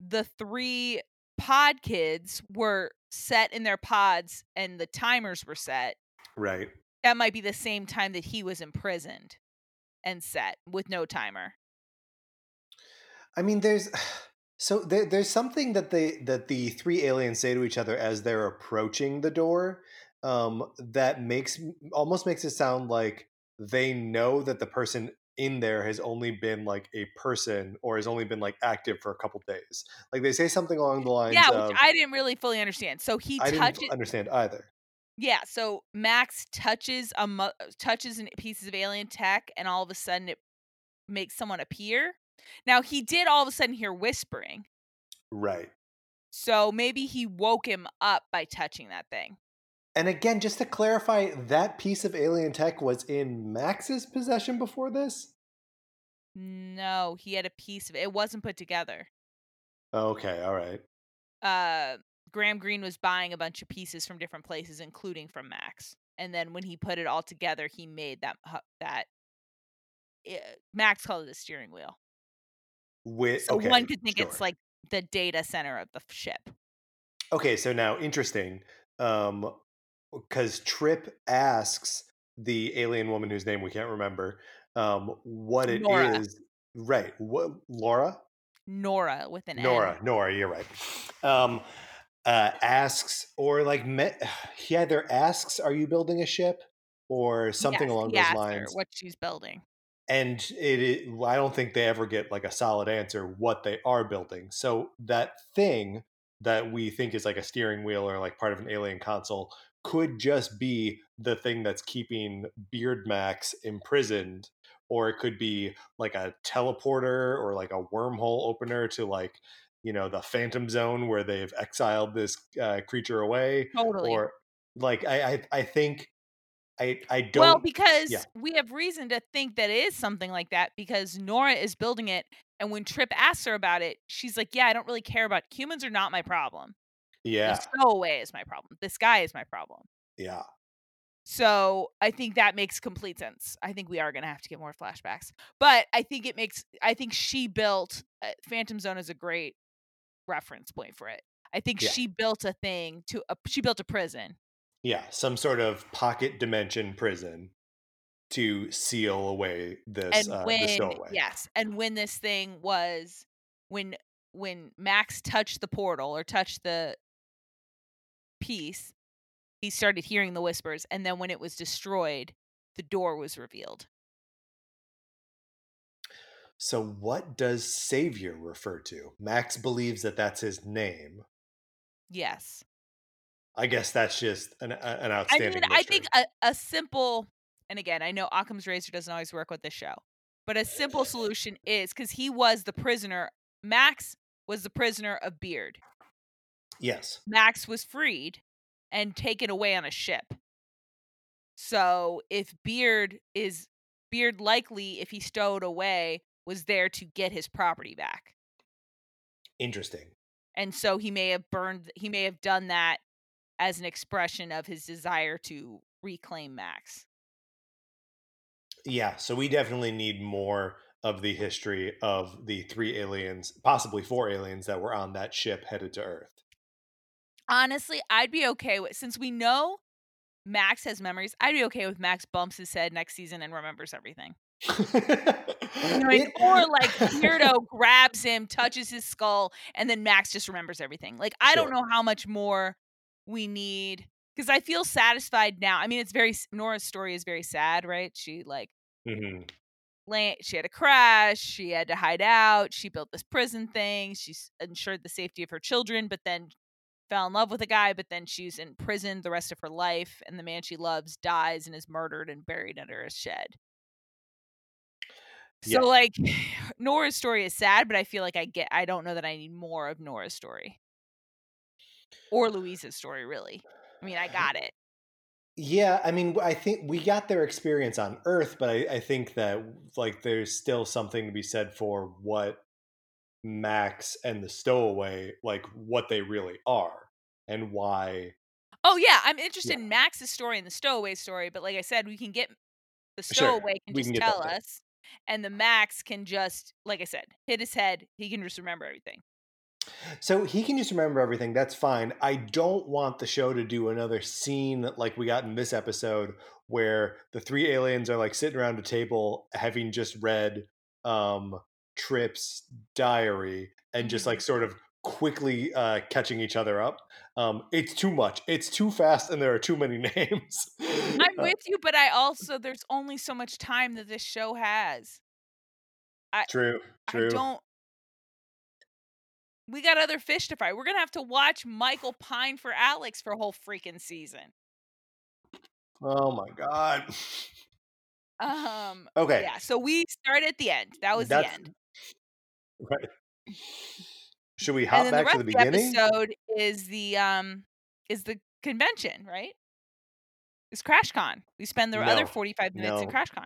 the three pod kids were set in their pods and the timers were set, Right. that might be the same time that he was imprisoned and set with no timer. I mean, there's so there, there's something that they that the three aliens say to each other as they're approaching the door um, that makes almost makes it sound like they know that the person in there has only been like a person or has only been like active for a couple days. Like they say something along the lines yeah, of which I didn't really fully understand. So he I touches. didn't understand either. Yeah, so Max touches a mu- touches an pieces of alien tech, and all of a sudden it makes someone appear. Now he did all of a sudden hear whispering, Right. so maybe he woke him up by touching that thing. And again, just to clarify, that piece of alien tech was in Max's possession before this? No, he had a piece of it. It wasn't put together. Okay, all right. Uh, Graham Greene was buying a bunch of pieces from different places, including from Max. And then when he put it all together, he made that that. eh, Max called it a steering wheel. With, So okay, one could think sure. it's like the data center of the ship. Okay, so now interesting. Um because Trip asks the alien woman whose name we can't remember um what it is. Nora. Right. What Laura? Nora with an N. Nora, Nora, you're right. Um uh asks or like me, he either asks are you building a ship or something Yes, along those lines. what she's building. and it, it i don't think they ever get like a solid answer what they are building so that thing that we think is like a steering wheel or like part of an alien console could just be the thing that's keeping beard max imprisoned or it could be like a teleporter or like a wormhole opener to like you know the phantom zone where they've exiled this uh, creature away Totally. or like I, I i think i i don't well, because yeah. we have reason to think that it is something like that because Nora is building it. And when Trip asks her about it, she's like, Yeah, I don't really care about humans are not my problem. Yeah The stowaway is my problem. This guy is my problem. yeah So I think that makes complete sense. I think we are going to have to get more flashbacks, but I think it makes. I think she built uh, Phantom Zone is a great reference point for it. I think Yeah. she built a thing to. A, she built a prison. Yeah, some sort of pocket dimension prison to seal away this and uh, when the stowaway. yes, and when this thing was when when Max touched the portal or touched the piece, he started hearing the whispers, and then when it was destroyed, the door was revealed. So, what does Savior refer to? Max believes that that's his name. Yes. I guess that's just an, an I outstanding. mean, I think a, a simple, and again, I know Occam's razor doesn't always work with this show, but a simple solution is because he was the prisoner. Max was the prisoner of Beard. Yes, Max was freed and taken away on a ship. So if Beard is Beard likely, if he stowed away, was there to get his property back. interesting. And so he may have burned he may have done that as an expression of his desire to reclaim Max. Yeah, so we definitely need more of the history of the three aliens, possibly four aliens that were on that ship headed to Earth. Honestly, I'd be okay with since we know Max has memories. I'd be okay with Max bumps his head next season and remembers everything. You know, It- or like Beardo grabs him, touches his skull, and then Max just remembers everything. Like I don't know how much more we need because I feel satisfied now. I mean, it's very Nora's story is very sad, right? She like Mhm. la- she had a crash, she had to hide out, she built this prison thing, she's ensured the safety of her children, but then fell in love with a guy, but then she's in prison the rest of her life, and the man she loves dies and is murdered and buried under a shed. So like Nora's story is sad, but I feel like I get I don't know that I need more of Nora's story. Or Louise's story, really. I mean, I got it. Yeah, I mean, I think we got their experience on Earth, but I, I think that like there's still something to be said for what Max and the Stowaway, like what they really are, and why. Oh yeah, I'm interested Yeah. in Max's story and the Stowaway story, but like I said, we can get the Sure, Stowaway can just can tell us, and the Max can just, like I said, hit his head. He can just remember everything. So he can just remember everything. That's fine. I don't want the show to do another scene like we got in this episode where the three aliens are like sitting around a table having just read um Trip's diary and just like sort of quickly uh catching each other up. Um it's too much. It's too fast and there are too many names. I'm Uh, with you, but I also there's only so much time that this show has. true, true. I don't. We got other fish to fry. We're gonna have to watch Michael pine for Alex for a whole freaking season. Oh my god. Um. Okay. Yeah. So we start at the end. That was That's- the end. Right. Should we hop then the back to the beginning? episode is the um is the convention, right? It's CrashCon. We spend the other 45 minutes in no. CrashCon.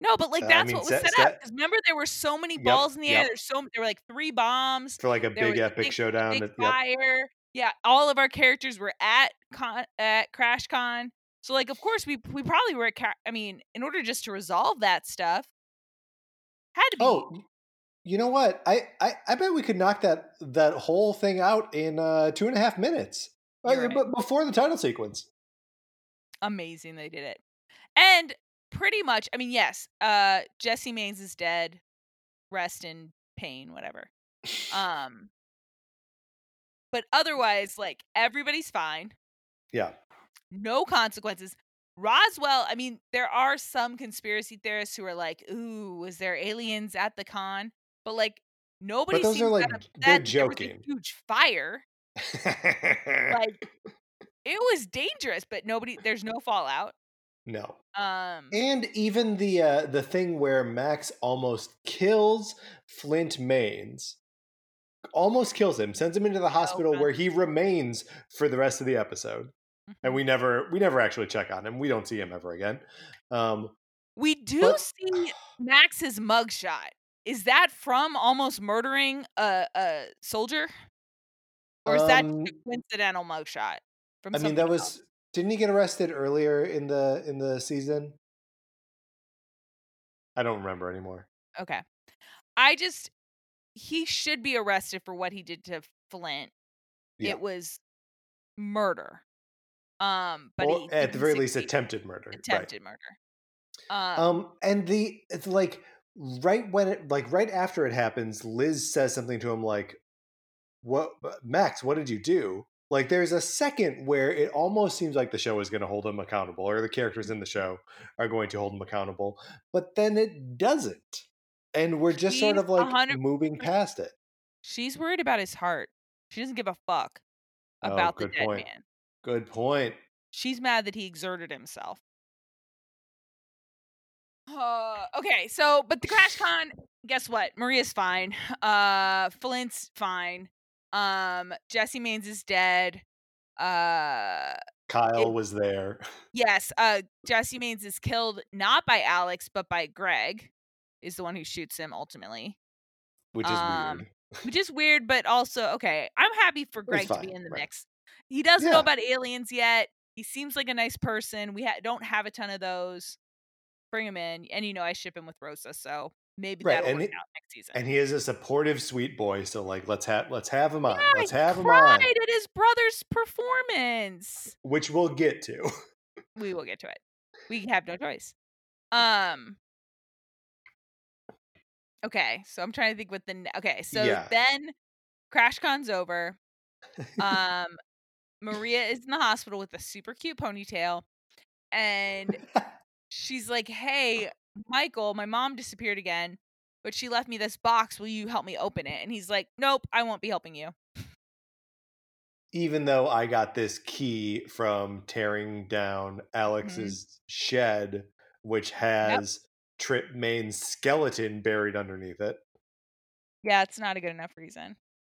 No, but like Uh, I that's mean, what was set- set, up. Because remember there were so many Yep, balls in the air. There's so there were like three bombs. for like a big epic big- showdown. big that- yep. fire. Yeah, all of our characters were at con at CrashCon. So like of course we we probably were at Ca- I mean, in order just to resolve that stuff had to be Oh, you know what? I, I I bet we could knock that that whole thing out in uh, two and a half minutes. Uh, right. but before the title sequence. amazing they did it. And pretty much, I mean, yes, uh Jesse Manes is dead. Rest in pain, whatever. Um but otherwise like everybody's fine. Yeah. no consequences. Roswell, I mean, there are some conspiracy theorists who are like, "Ooh, was there aliens at the con?" But like nobody those are, like, they're there was a joking. huge fire. Like it was dangerous, but nobody there's no fallout. no. Um And even the uh, the thing where Max almost kills Flint Manes, almost kills him, sends him into the hospital God. where he remains for the rest of the episode, and mhm. we never we never actually check on him. We don't see him ever again. Um, we do but- see Max's mugshot. Is that from almost murdering a, a soldier? Or is that Um, a coincidental mugshot? From I mean, that something was didn't he get arrested earlier in the in the season? I don't remember anymore. Okay. I just he should be arrested for what he did to Flint. Yeah. It was murder. Um, but he at the very least, attempted murder. right. attempted murder. Um, Um, and the it's like right when it like right after it happens, Liz says something to him like, "What, uh, Max? What did you do?" Like, there's a second where it almost seems like the show is going to hold him accountable, or the characters in the show are going to hold him accountable, but then it doesn't, and we're just sort of like 100% moving past it. she's worried about his heart. She doesn't give a fuck Oh, about the dead point. man. Good point. She's mad that he exerted himself. Uh, okay, so but the crash con, guess what? Maria's fine. Uh, Flint's fine. Um, Jesse Manes is dead. Uh, Kyle It- was there. yes. Uh, Jesse Manes is killed not by Alex but by Greg. Is the one who shoots him ultimately, Which is Um, weird. which is weird, but also okay. I'm happy for Greg to be in the right. mix. He doesn't know about aliens yet. He seems like a nice person. We ha- don't have a ton of those. Bring him in, and you know I ship him with Rosa, so maybe Right, that'll and work he out next season. and he is a supportive sweet boy, so, like, let's have let's have him on. yeah, Let's have him cried on, at his brother's performance. which we'll get to. We will get to it. We have no choice. Um. Okay, so I'm trying to think what the okay. So Yeah. then, CrashCon's over. Um, Maria is in the hospital with a super cute ponytail, and she's like, "Hey, Michael, my mom disappeared again, but she left me this box. Will you help me open it?" And he's like, "Nope, I won't be helping you." Even though I got this key from tearing down Mm-hmm. Alex's shed, which has Trip Main's skeleton buried underneath it. Yeah, it's not a good enough reason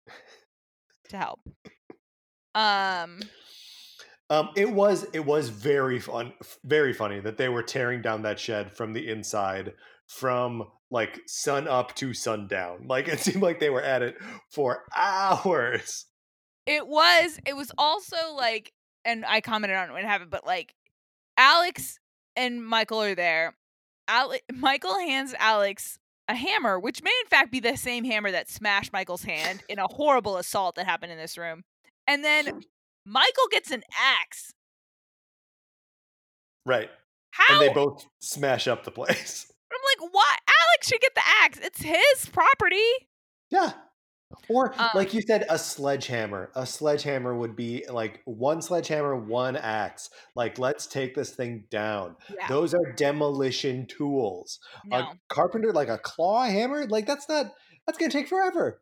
to help. Um, Um, it was it was very fun, very funny that they were tearing down that shed from the inside, from like sun up to sundown. Like it seemed like they were at it for hours. it was. It was also like, and I commented on it when it happened, but like, Alex and Michael are there. Ale- Michael hands Alex a hammer, which may in fact be the same hammer that smashed Michael's hand in a horrible assault that happened in this room. And then Michael gets an axe. Right, How? and they both smash up the place. I'm like, what? Alex should get the axe. It's his property. Yeah. Or Um, like you said, a sledgehammer. A sledgehammer would be like one sledgehammer, one axe. Like, let's take this thing down. Yeah. Those are demolition tools. No. A carpenter, like a claw hammer, like that's not that's gonna take forever.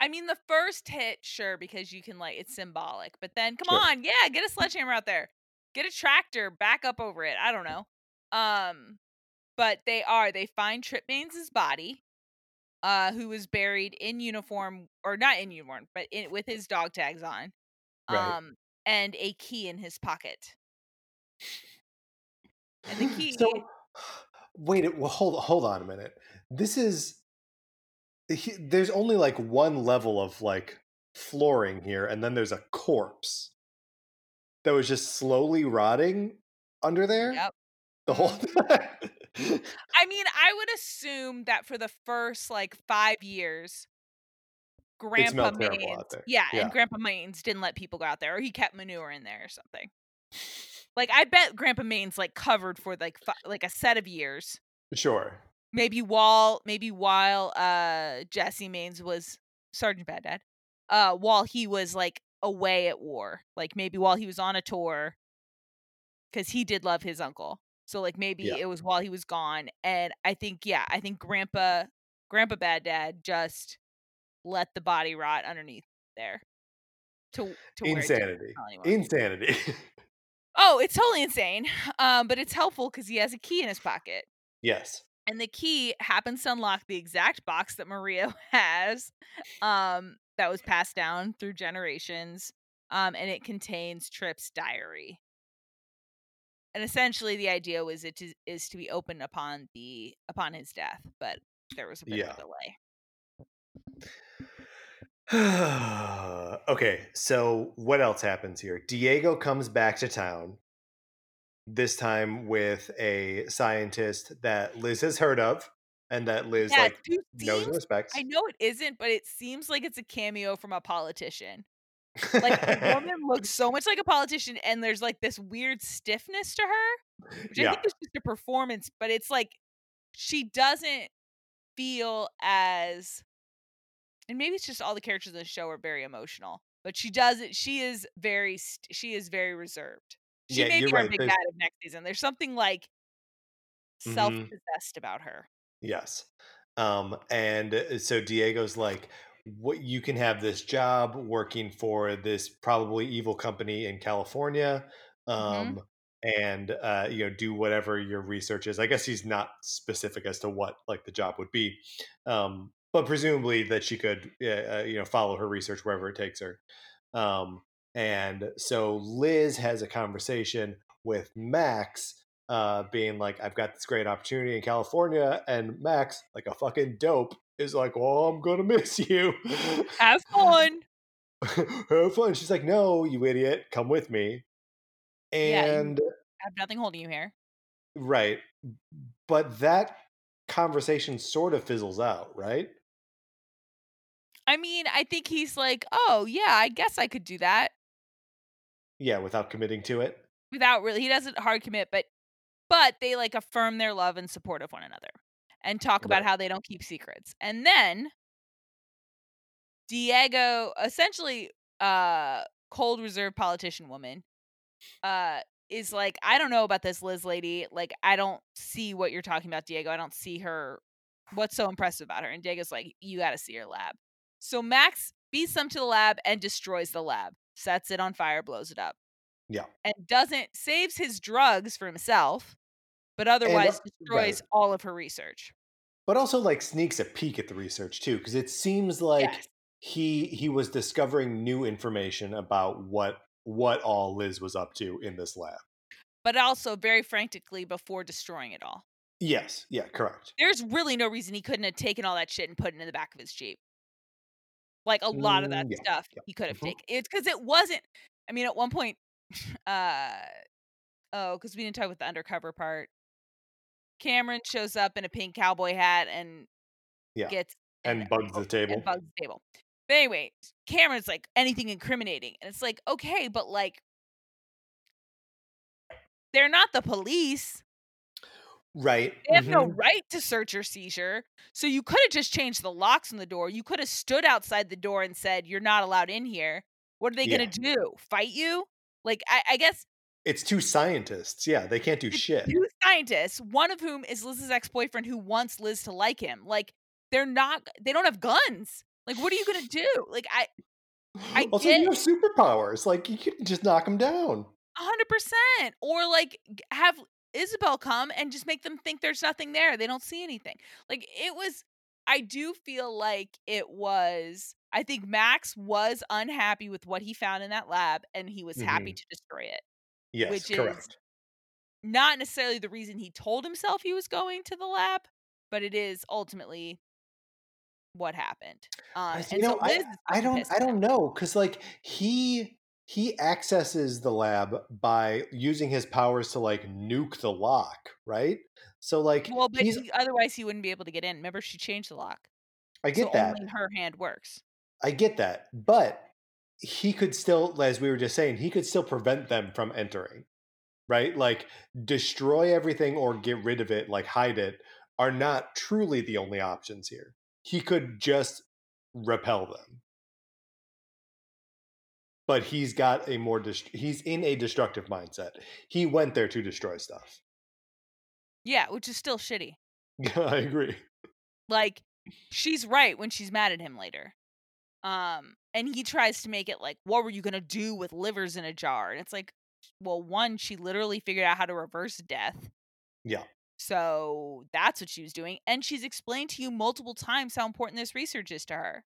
I mean, the first hit, sure, because you can like it's symbolic. But then, come Sure. on, yeah, get a sledgehammer out there, get a tractor, back up over it. I don't know. Um, but they are. They find Trip Manes' body, uh, who was buried in uniform or not in uniform, but in with his dog tags on, Right. um, and a key in his pocket. And the key. So wait, well, hold hold on a minute. This is he, there's only like one level of like flooring here, and then there's a corpse that was just slowly rotting under there Yep. the whole mm-hmm. time. I mean, I would assume that for the first like five years, Grandpa Manes, yeah, Yeah. and Grandpa Manes didn't let people go out there, or he kept manure in there or something. Like, I bet Grandpa Manes like covered for like fi- like a set of years, sure. Maybe while maybe while uh Jesse Manes was Sergeant Bad Dad, uh, while he was like away at war, like maybe while he was on a tour, because he did love his uncle. So like maybe Yeah. it was while he was gone, and I think yeah, I think Grandpa Grandpa Bad Dad just let the body rot underneath there. To to where it didn't Insanity. Insanity. oh, it's totally insane. Um, but it's helpful because he has a key in his pocket. yes. And the key happens to unlock the exact box that Maria has um that was passed down through generations um and it contains Trip's diary and essentially the idea was it to, is to be opened upon the upon his death but there was a bit Yeah. of a delay okay, so what else happens here? Diego comes back to town, this time with a scientist that Liz has heard of and that Liz yeah like knows and respects. I know it isn't but it seems like it's a cameo from a politician like the woman looks so much like a politician and there's like this weird stiffness to her which I think is just a performance, but it's like she doesn't feel as and maybe it's just all the characters in the show are very emotional, but she doesn't she is very she is very reserved. She Yeah, may you're be our right, big bad of next season. There's something like Mhm. self-possessed about her. yes. Um, and uh, so Diego's like, what you can have this job working for this probably evil company in California. Um, and uh, you know, do whatever your research is. I guess he's not specific as to what like the job would be. Um, but presumably that she could uh, uh, you know, follow her research wherever it takes her. Um, and so Liz has a conversation with Max uh, being like, I've got this great opportunity in California. And Max, like a fucking dope, is like, Well, I'm going to miss you. Have fun. Have fun. She's like, No, you idiot, come with me. Yeah, And I have nothing holding you here. right. but that conversation sort of fizzles out, right? I mean, I think he's like, "Oh, yeah, I guess I could do that." Yeah, without committing to it. Without really he doesn't hard commit, but but they like affirm their love and support of one another and talk about Right. how they don't keep secrets. And then Diego, essentially uh cold reserve politician woman, uh is like, "I don't know about this Liz lady. Like I don't see what you're talking about, Diego. I don't see her what's so impressive about her?" And Diego's like, "You got to see her lab." So Max beats them to the lab and destroys the lab. Sets it on fire, blows it up. Yeah. And doesn't saves his drugs for himself, but otherwise uh, destroys right. all of her research. But also like sneaks a peek at the research too, because it seems like Yes. he he was discovering new information about what what all Liz was up to in this lab. But also very frantically before destroying it all. Yes, yeah, correct. There's really no reason he couldn't have taken all that shit and put it in the back of his Jeep. Like a lot of that Mm, yeah, stuff yeah. he could have Mhm. taken. It's because it wasn't. I mean, at one point, uh, oh, because we didn't talk about the undercover part. Cameron shows up in a pink cowboy hat and Yeah. gets And bugs the table. and bugs the table. But anyway, Cameron's like anything incriminating, and it's like okay, but like they're not the police. Right. They have no mhm. right to search or seizure. So you could have just changed the locks on the door. You could have stood outside the door and said, "You're not allowed in here." What are they Yeah. gonna do? Fight you? Like I, I guess It's two scientists. Yeah, they can't do shit. two scientists, one of whom is Liz's ex-boyfriend who wants Liz to like him. Like they're not. They don't have guns. Like what are you gonna do? Like I, I also, get- you have superpowers. Like you can just knock them down. hundred percent, or like have Isabel come and just make them think there's nothing there. They don't see anything. Like it was. I do feel like it was. I think Max was unhappy with what he found in that lab, and he was happy mm-hmm. to destroy it. Yes, Which is- correct. Not necessarily the reason he told himself he was going to the lab, but it is ultimately what happened. Uh, I- and you know, so is I don't, I don't know, because like he he accesses the lab by using his powers to like nuke the lock, right? So like, Well, but he, otherwise he wouldn't be able to get in. Remember, she changed the lock. I get so that, only her hand works. I get that, but he could still, as we were just saying, he could still prevent them from entering, right? Like destroy everything or get rid of it, like hide it, are not truly the only options here. He could just repel them. But he's got a more dest- he's in a destructive mindset. He went there to destroy stuff. Yeah, which is still shitty. I agree. Like she's right when she's mad at him later. Um and he tries to make it like what were you going to do with livers in a jar? And it's like well, one she literally figured out how to reverse death. Yeah. So that's what she was doing and she's explained to you multiple times how important this research is to her.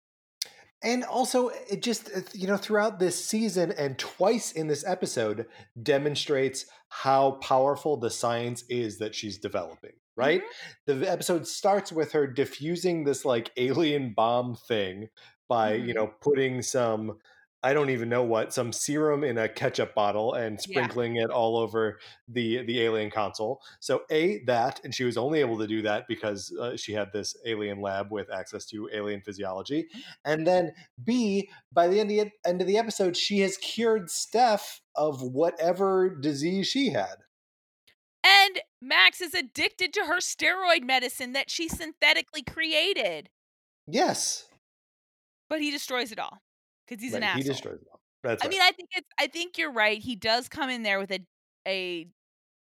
And also, it just, uh, you know, throughout this season and twice in this episode demonstrates how powerful the science is that she's developing, right? The episode starts with her diffusing this like alien bomb thing by, you Mhm. know, putting some, I don't even know what, some serum in a ketchup bottle and sprinkling it all over the the alien console. So a that, and she was only able to do that because uh, she had this alien lab with access to alien physiology. And then B, by the end of the, end of the episode, she has cured Steph of whatever disease she had. And Max is addicted to her steroid medicine that she synthetically created, Yes, but he destroys it all because he's an Right, asshole. he destroys them. That's I right. mean, I think it's. I think you're right. He does come in there with a a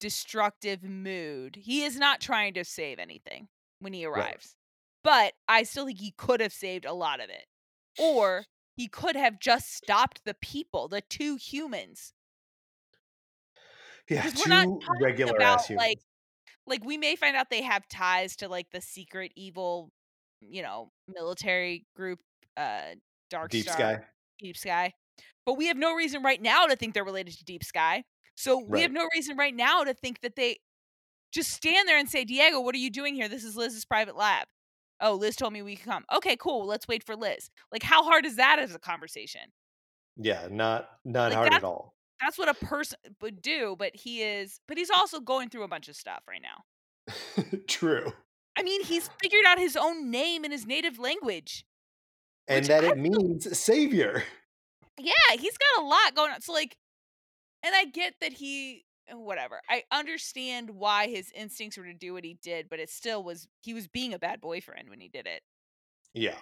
destructive mood. He is not trying to save anything when he arrives, but I still think he could have saved a lot of it, or he could have just stopped the people, the two humans. yeah, two we're not regular about ass humans. like like we may find out they have ties to like the secret evil you know military group uh dark Deep star Sky. deep sky but we have no reason right now to think they're related to deep sky so we have no reason right now to think that they just stand there and say diego what are you doing here this is liz's private lab oh liz told me we could come okay cool let's wait for liz like how hard is that as a conversation Yeah, not not Like, hard at all. that's what a person would do but he is but he's also going through a bunch of stuff right now True. I mean, he's figured out his own name in his native language. And Which that I it means savior. Yeah, he's got a lot going on. So like and I get that he uh, whatever. I understand why his instincts were to do what he did, but it still was he was being a bad boyfriend when he did it. Yeah.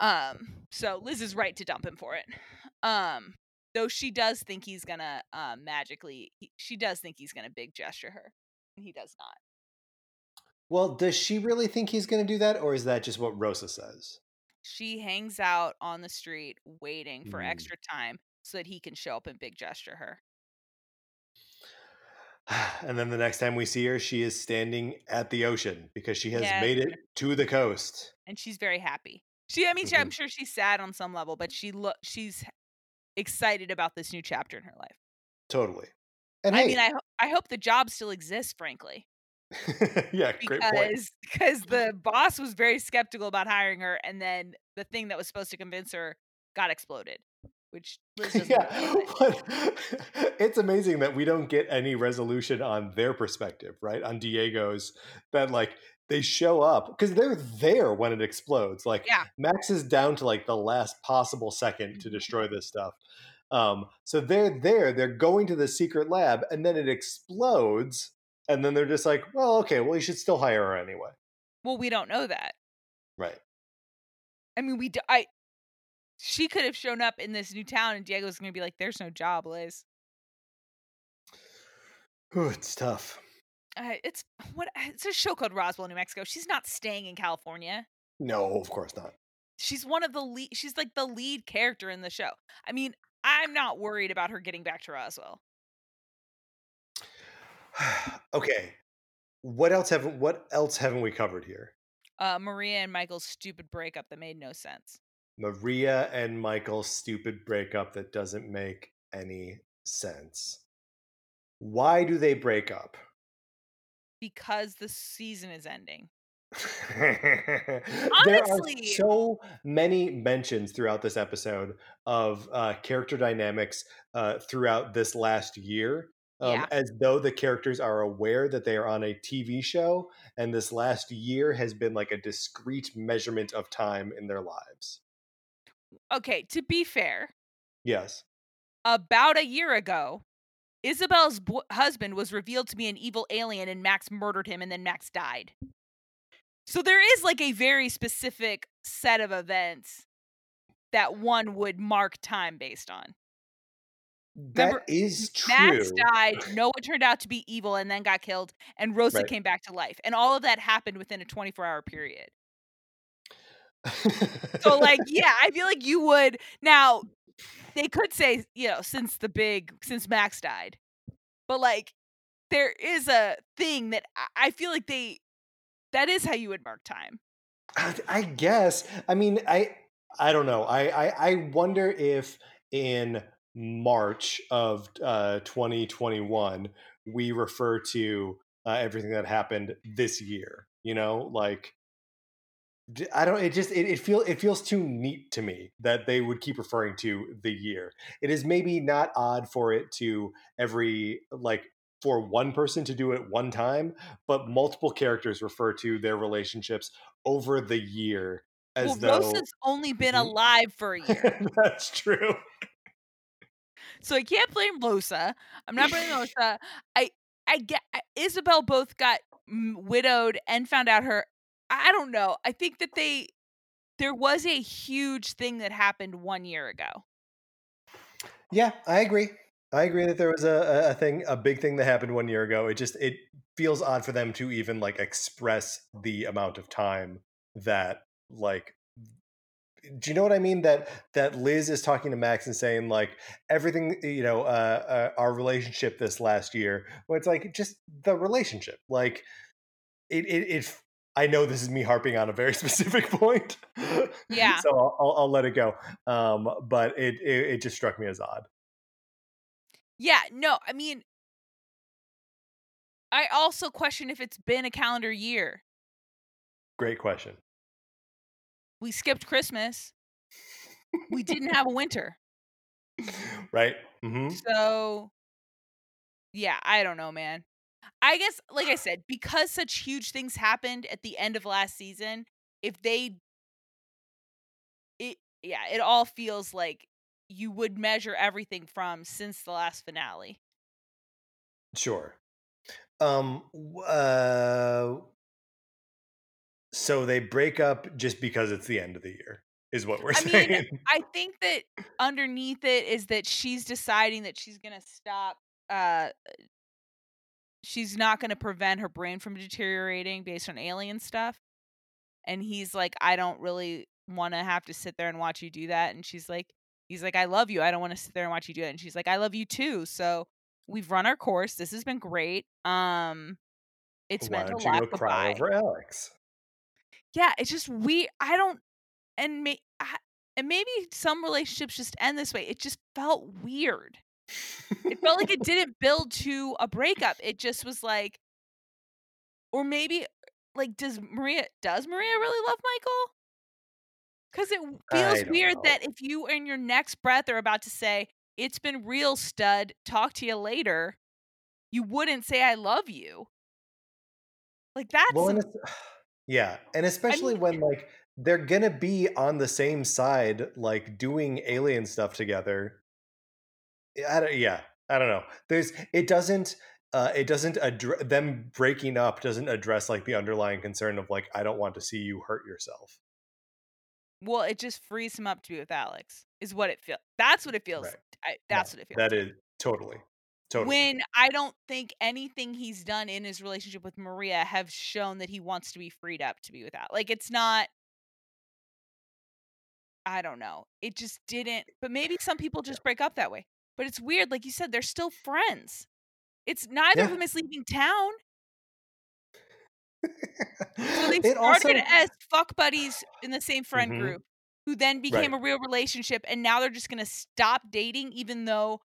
Um so Liz is right to dump him for it. Um though she does think he's going to um magically he, she does think he's going to big gesture her. And he does not. Well, does she really think he's going to do that, or is that just what Rosa says? She hangs out on the street waiting for Mm. extra time so that he can show up and big gesture her. And then the next time we see her, she is standing at the ocean because she has Yes, made it to the coast. and she's very happy. She, I mean, she. I'm sure she's sad on some level, but she look, she's excited about this new chapter in her life. Totally. And I hey, mean, I, ho- I hope the job still exists, frankly, yeah, great point. because because the boss was very skeptical about hiring her, and then the thing that was supposed to convince her got exploded, which yeah, but it's amazing that we don't get any resolution on their perspective, right? On Diego's, that like they show up because they're there when it explodes. Like Yeah. Max is down to like the last possible second to Mhm. destroy this stuff. Um, so they're there, they're going to the secret lab, and then it explodes, and then they're just like, well, okay, well, you should still hire her anyway, Well, we don't know that. right? I mean, we, do, I, she could have shown up in this new town, and Diego's gonna be like, "There's no job, Liz." Ooh, it's tough. Uh, it's what it's a show called Roswell, New Mexico. She's not staying in California. No, of course not. She's one of the lead. She's like the lead character in the show. I mean, I'm not worried about her getting back to Roswell. okay, what else have what else haven't we covered here? Uh, Maria and Michael's stupid breakup that made no sense. Maria and Michael's stupid breakup that doesn't make any sense. Why do they break up? because the season is ending. there Honestly- are so many mentions throughout this episode of uh, character dynamics uh, throughout this last year. Um, Yeah. As though the characters are aware that they are on a TV show, and this last year has been like a discrete measurement of time in their lives. Okay, to be fair, Yes. about a year ago, Isabel's bo- husband was revealed to be an evil alien, and Max murdered him, and then Max died. So there is like a very specific set of events that one would mark time based on. Remember, That is true. Max died, Noah turned out to be evil and then got killed, and Rosa Right. came back to life. And all of that happened within a 24 hour period. So, like, yeah, I feel like you would. Now, they could say, you know, since the big, since Max died, but like, there is a thing that I- I feel like they, that is how you would mark time. I, I guess. I mean, I I don't know. I I, I wonder if in March of uh, 2021 we refer to uh, everything that happened this year. You know, like I don't. It just it, it feel it feels too neat to me that they would keep referring to the year. It is maybe not odd for it to every like for one person to do it one time, but multiple characters refer to their relationships over the year as well, though Rosa's only been Mhm. alive for a year. that's true. So I can't blame Losa. I'm not blaming Losa. I I get Isabel both got widowed and found out her. I don't know. I think that they there was a huge thing that happened one year ago. Yeah, I agree. I agree that there was a- a thing, a big thing that happened one year ago. It just it feels odd for them to even like express the amount of time that like do you know what I mean? That that Liz is talking to Max and saying like everything, you know, uh, uh, our relationship this last year. Where it's like just the relationship, like it, it, it. I know this is me harping on a very specific point. Yeah. so I'll, I'll, I'll let it go. Um, but it, it it just struck me as odd. Yeah, no, I mean I also question if it's been a calendar year. Great question. We skipped Christmas. We didn't have a winter. right? hmm So yeah, I don't know, man. I guess, like I said, because such huge things happened at the end of last season, if they, it yeah, it all feels like you would measure everything from since the last finale. Sure. Um. Uh. So they break up just because it's the end of the year, is what we're I saying. mean, I think that underneath it is that she's deciding that she's gonna stop. Uh, she's not gonna prevent her brain from deteriorating based on alien stuff, and he's like, I don't really want to have to sit there and watch you do that. And she's like, he's like, I love you. I don't want to sit there and watch you do it. And she's like, I love you too. So we've run our course. This has been great. Um, it's Why meant don't a you go cry over Alex? Yeah, it's just we. I don't, and may, I, and maybe some relationships just end this way. It just felt weird. It felt like it didn't build to a breakup. It just was like, or maybe like, does Maria does Maria really love Michael? Because it feels weird know. that if you in your next breath are about to say, "It's been real, stud. Talk to you later," you wouldn't say, "I love you." Like that's Well, and some- it's, yeah, and especially mean- when like they're gonna be on the same side, like doing alien stuff together. I don't, yeah, I don't know. There's it doesn't uh it doesn't address them breaking up doesn't address like the underlying concern of like I don't want to see you hurt yourself. well, it just frees him up to be with Alex. Is what it feels. That's what it feels. Right. I, No, that's what it feels. That like. is totally, totally. when I don't think anything he's done in his relationship with Maria have shown that he wants to be freed up to be without. Like it's not. I don't know. It just didn't. But maybe some people just break up that way. But it's weird. Like you said, they're still friends. It's neither of them is leaving town. So they it started also as fuck buddies in the same friend Mhm. group, who then became Right. a real relationship, and now they're just gonna stop dating, even though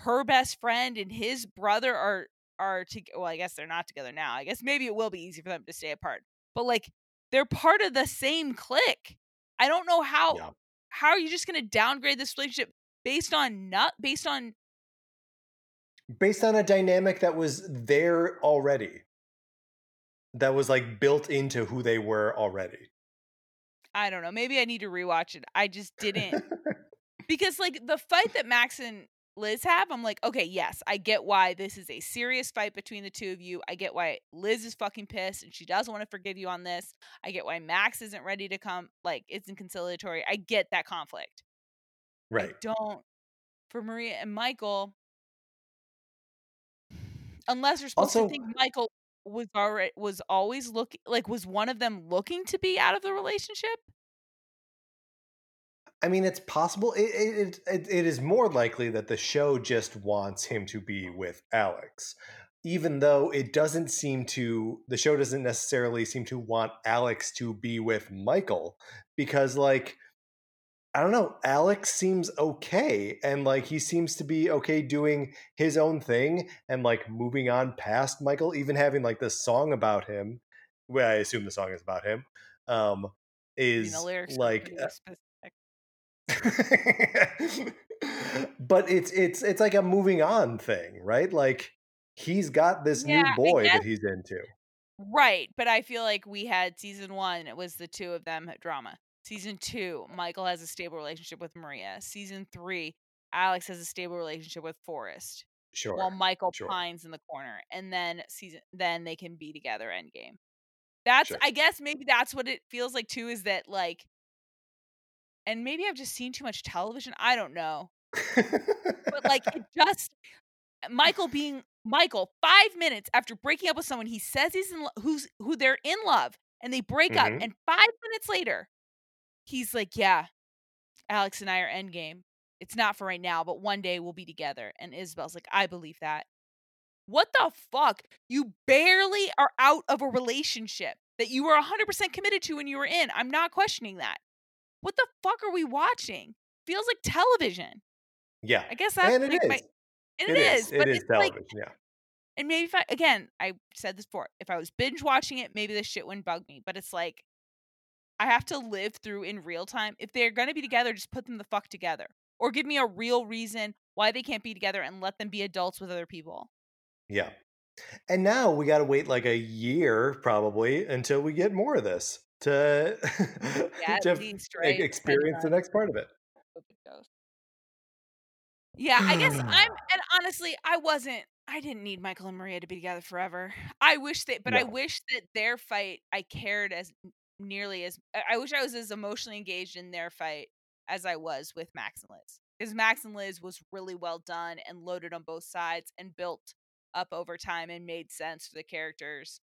her best friend and his brother are are to well, I guess they're not together now. I guess maybe it will be easy for them to stay apart. But like they're part of the same clique. I don't know how Yeah. how are you just gonna downgrade this relationship based on not based on based on a dynamic that was there already that was like built into who they were already I don't know. Maybe I need to rewatch it. I just didn't because like the fight that Max and Liz have, I'm like, okay, yes, I get why this is a serious fight between the two of you. I get why Liz is fucking pissed and she doesn't want to forgive you on this. I get why Max isn't ready to come, like, isn't conciliatory. I get that conflict. right I don't for Maria and Michael, unless you're supposed Also- to think Michael was already was always looking like was one of them looking to be out of the relationship. I mean it's possible it, it, it, it is more likely that the show just wants him to be with alex even though it doesn't seem to the show doesn't necessarily seem to want alex to be with michael because like I don't know. Alex seems okay. And like he seems to be okay doing his own thing and like moving on past Michael, even having like this song about him. Well, I assume the song is about him. Um, I mean, is the lyrics like uh. but it's it's it's like a moving on thing, right? Like he's got this Yeah, new boy that he's into. Right, but I feel like we had season one, it was the two of them had drama. Season two, Michael has a stable relationship with Maria. Season three, Alex has a stable relationship with Forrest. Sure. While Michael sure. pines in the corner. And then season then they can be together endgame. That's Sure. I guess maybe that's what it feels like too, is that like and maybe I've just seen too much television. I don't know. But like it just Michael being Michael, five minutes after breaking up with someone, he says he's in lo- who's who they're in love, and they break up, Mhm. and five minutes later, he's like, "Yeah, Alex and I are endgame. It's not for right now, but one day we'll be together." And Isabel's like, "I believe that." What the fuck? You barely are out of a relationship that you were 100% committed to when you were in. I'm not questioning that. What the fuck are we watching? Feels like television. yeah. I guess that's And it like is. my and It is. but It is it's like television. yeah. and maybe if I again, I said this before, if I was binge watching it, maybe this shit wouldn't bug me. But it's like I have to live through in real time. If they're gonna be together, just put them the fuck together. Or give me a real reason why they can't be together and let them be adults with other people. Yeah. And now we got to wait like a year probably until we get more of this to, Yeah, to f- least, right? Experience the next part of it. how it goes. Yeah, I guess I'm and honestly, I wasn't I didn't need Michael and Maria to be together forever. I wish that but I wish that their fight I cared as nearly as I wish I was as emotionally engaged in their fight as I was with Max and Liz. Because Max and Liz was really well done and loaded on both sides and built up over time and made sense for the characters.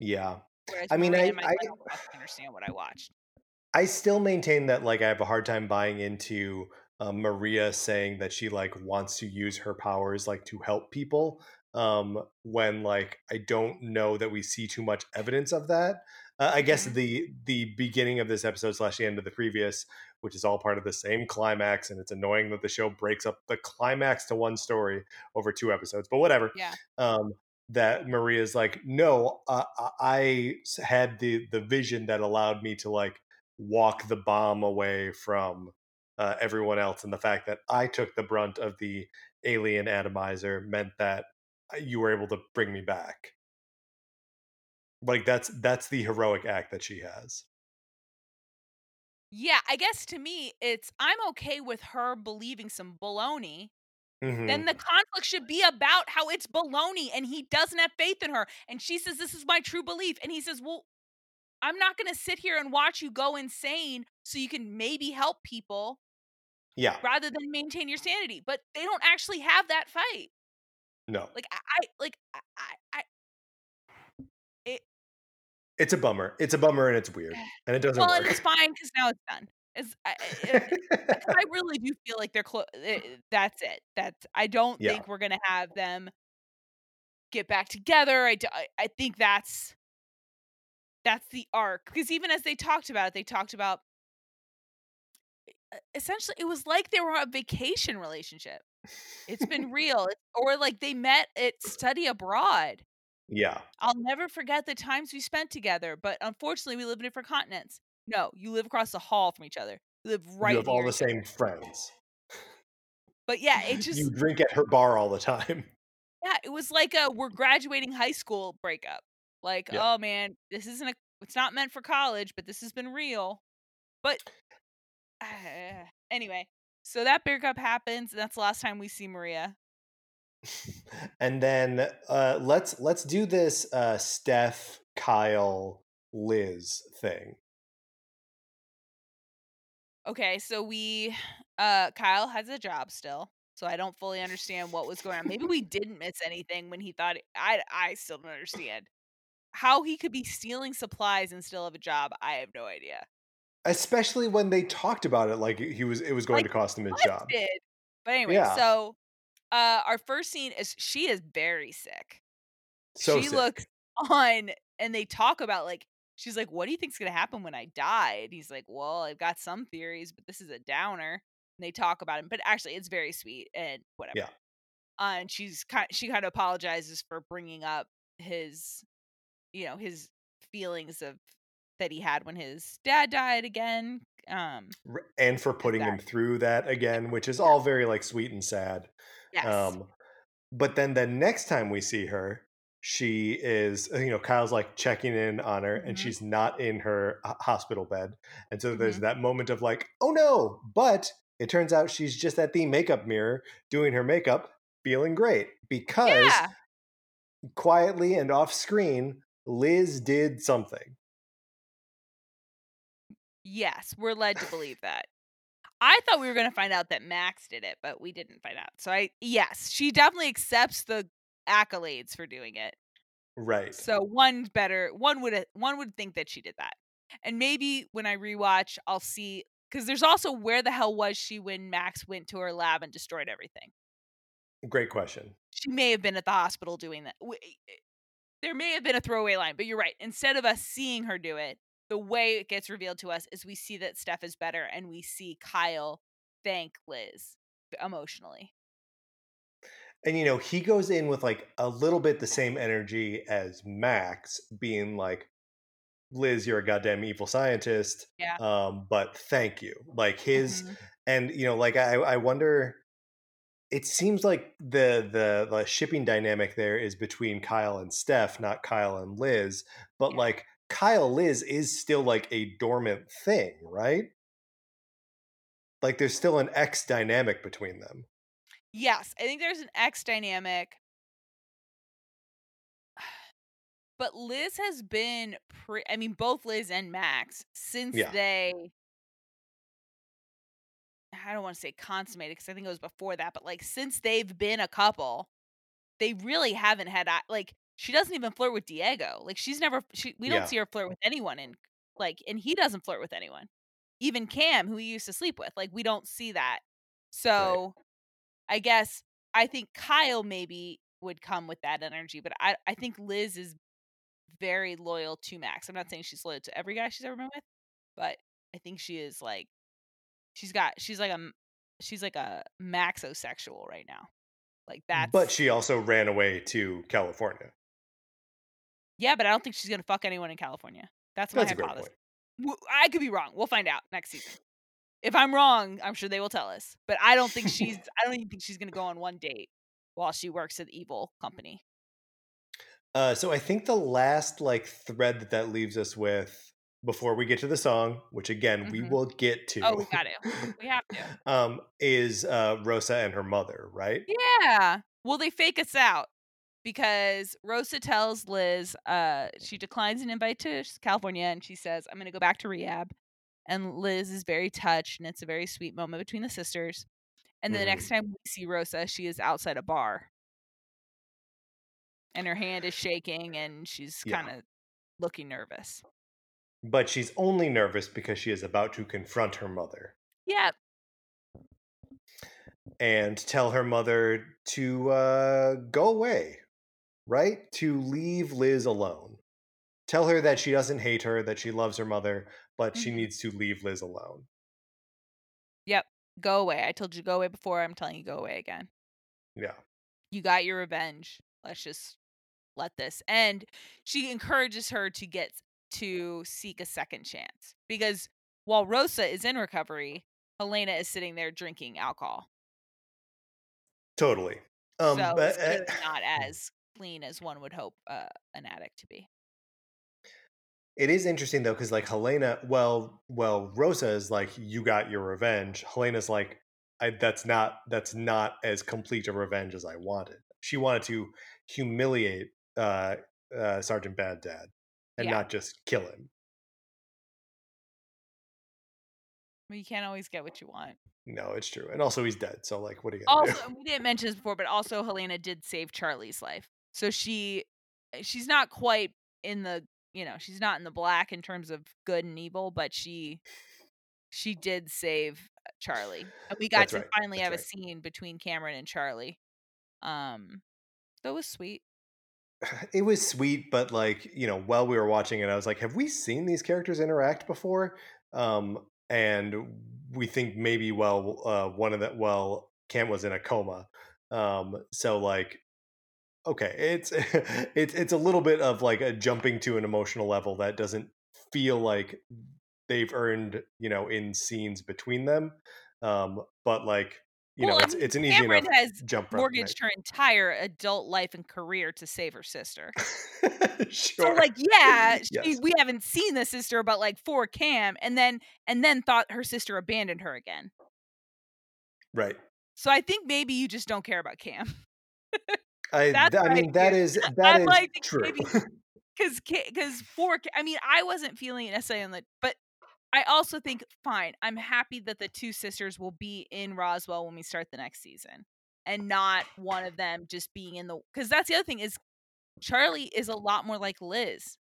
Yeah. Whereas I mean, I, I I understand what I watched. I still maintain that like I have a hard time buying into um, Maria saying that she like wants to use her powers like to help people um, when like I don't know that we see too much evidence of that. Uh, I guess Mhm. the the beginning of this episode slash the end of the previous, which is all part of the same climax, and it's annoying that the show breaks up the climax to one story over two episodes, but whatever. Yeah. Um, that Maria's like, no, uh, I I had the the vision that allowed me to like walk the bomb away from uh, everyone else, and the fact that I took the brunt of the alien atomizer meant that uh, you were able to bring me back. Like that's that's the heroic act that she has. Yeah, I guess to me it's I'm okay with her believing some baloney hmm then the conflict should be about how it's baloney and he doesn't have faith in her. And she says, This is my true belief. And he says, Well, I'm not going to sit here and watch you go insane so you can maybe help people Yeah, rather than maintain your sanity. But they don't actually have that fight. no, Like, I, I like, I, I, it, it's a bummer. It's a bummer, and it's weird, and it doesn't well, and it's fine because now it's done. It's, I, I, really do feel like they're close. Eh, eh, that's it. That's, I don't yeah, think we're going to have them get back together. I, I think that's that's the arc because even as they talked about it they talked about essentially it was like they were on a vacation relationship it's been real or like they met at study abroad yeah. i'll never forget the times we spent together but unfortunately we live in different continents no you live across the hall from each other you live right you have all the same friends. but yeah it just you drink at her bar all the time. yeah it was like a we're graduating high school breakup like Yeah. oh man this isn't a it's not meant for college but this has been real but uh, anyway so that breakup happens and that's the last time we see maria and then uh, let's let's do this uh, Steph, Kyle, Liz thing. Okay so we uh kyle has a job still so i don't fully understand what was going on maybe we didn't miss anything when he thought i i still don't understand how he could be stealing supplies and still have a job i have no idea Especially when they talked about it like he was it was going like to cost him his job. did but anyway Yeah. so uh our first scene is she is very sick So she sick. looks on and they talk about like she's like what do you think's gonna happen when i die? And he's like well i've got some theories but this is a downer. And they talk about him but actually it's very sweet and whatever. Yeah. uh, and she's kind she kind of apologizes for bringing up his you know his feelings of that he had when his dad died again um and for putting him through that again, which is all very like sweet and sad. yes. Um, but then the next time we see her, she is, uh, you know, Kyle's like checking in on her and Mhm. she's not in her hospital bed. And so there's Mhm. that moment of like, oh no, but it turns out she's just at the makeup mirror doing her makeup, feeling great because yeah quietly and off screen, Liz did something. Yes, we're led to believe that. I thought we were going to find out that Max did it, but we didn't find out. So I yes, she definitely accepts the accolades for doing it. Right. So one better one would one would think that she did that. And maybe when I rewatch, I'll see cuz there's also where the hell was she when Max went to her lab and destroyed everything? Great question. She may have been at the hospital doing that. Eh, There may have been a throwaway line, but you're right. Instead of us seeing her do it, the way it gets revealed to us is we see that Steph is better and we see Kyle thank Liz emotionally. And you know, he goes in with like a little bit the same energy as Max, being like, Liz, you're a goddamn evil scientist. Yeah. Um, but thank you. Like his Mhm. and you know, like I, I wonder it seems like the, the the shipping dynamic there is between Kyle and Steph, not Kyle and Liz. But Yeah. like Kyle Liz is still like a dormant thing, right? Like there's still an X dynamic between them. Yes, I think there's an X dynamic. But Liz has been pre I mean both Liz and Max since Yeah. they I don't want to say consummated because I think it was before that, but like since they've been a couple, they really haven't had like she doesn't even flirt with Diego. Like she's never she we don't Yeah. see her flirt with anyone and like and he doesn't flirt with anyone. Even Cam, who he used to sleep with, like we don't see that. So I guess I think Kyle maybe would come with that energy, but I I think Liz is very loyal to Max. I'm not saying she's loyal to every guy she's ever been with, but I think she is like she's got she's like a she's like a maxosexual right now. Like that. But she also ran away to California. yeah, but I don't think she's gonna fuck anyone in California. That's my That's hypothesis. I could be wrong. We'll find out next season. If I'm wrong, I'm sure they will tell us. But I don't think she's. I don't even think she's gonna go on one date while she works at the evil company. Uh, so I think the last like thread that that leaves us with before we get to the song, which again we Mhm. will get to. Oh, we got to. We have to. um, is uh, Rosa and her mother, right? Yeah. Well, they fake us out because Rosa tells Liz uh she declines an invite to California and she says, I'm gonna go back to rehab. And Liz is very touched and it's a very sweet moment between the sisters. And then the next time we see Rosa, she is outside a bar. And her hand is shaking and she's Yeah. kind of looking nervous. But she's only nervous because she is about to confront her mother Yeah. and tell her mother to uh, go away, right? To leave Liz alone. Tell her that she doesn't hate her, that she loves her mother, but she Mhm. needs to leave Liz alone. Yep. Go away. I told you go away before. I'm telling you go away again. Yeah. you got your revenge. Let's just let this. And she encourages her to get to seek a second chance because while Rosa is in recovery, Helena is sitting there drinking alcohol. Totally. Um, so but, it's uh, not as clean as one would hope uh, an addict to be. It is interesting though, because like Helena, well, well, Rosa is like, you got your revenge. Helena's like, I, that's not that's not as complete a revenge as I wanted. She wanted to humiliate uh, uh, Sergeant Bad Dad and Yeah. not just kill him. But you can't always get what you want. No, it's true, and also he's dead. So like, what are you gonna Also, we didn't mention this before, but also Helena did save Charlie's life. So she she's not quite in the you know, she's not in the black in terms of good and evil, but she she did save uh, Charlie. And we got That's to right, finally that's have right. a scene between Cameron and Charlie. Um that was sweet. It was sweet, but like you know, while we were watching it, I was like, have we seen these characters interact before? Um, and we think maybe well, uh, one of the well, Cam was in a coma. Um, so like, okay, it's it's it's a little bit of like a jumping to an emotional level that doesn't feel like they've earned, you know, in scenes between them. Um, but like, you well, know, it's it's an easy Cameron enough has jump mortgaged her entire adult life and career to save her sister. sure. So like yeah, she, Yes. we haven't seen the sister but like for Cam and then and then thought her sister abandoned her again. right. So I think maybe you just don't care about Cam. I, That's I mean, that is that is like, true. because because for Ca- I mean I wasn't feeling it necessarily on the but I also think fine I'm happy that the two sisters will be in Roswell when we start the next season and not one of them just being in the because that's the other thing is Charlie is a lot more like Liz.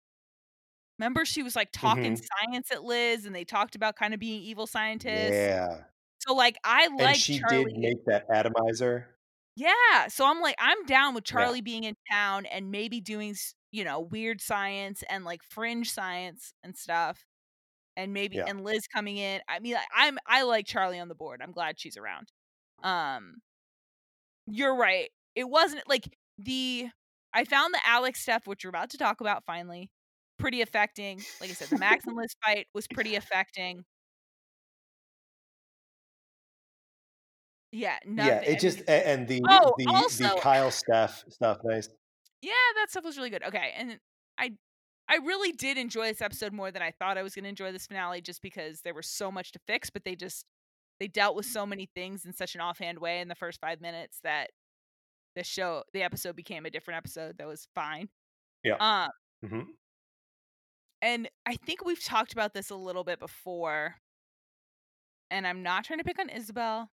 Remember she was like talking mm-hmm. science at Liz and they talked about kind of being evil scientists. yeah. So like I And like she Charlie. did make that atomizer. Yeah. So I'm like, I'm down with Yeah. Charlie being in town and maybe doing, s- you know, weird science and like fringe science and stuff. And maybe Yeah. and Liz coming in. I mean, I- I'm I like Charlie on the board. I'm glad she's around. Um you're right. It wasn't like the I found the Alex stuff, which we're about to talk about finally, pretty affecting. Like I said, the Max and Liz fight was pretty affecting. Yeah, nothing. Yeah, it just and the oh, the also, the Kyle Steph stuff, nice. yeah, that stuff was really good. Okay, and I I really did enjoy this episode more than I thought I was going to enjoy this finale, just because there was so much to fix, but they just they dealt with so many things in such an offhand way in the first five minutes that the show the episode became a different episode that was fine. Yeah. Um, Mm-hmm. and I think we've talked about this a little bit before. And I'm not trying to pick on Isabel,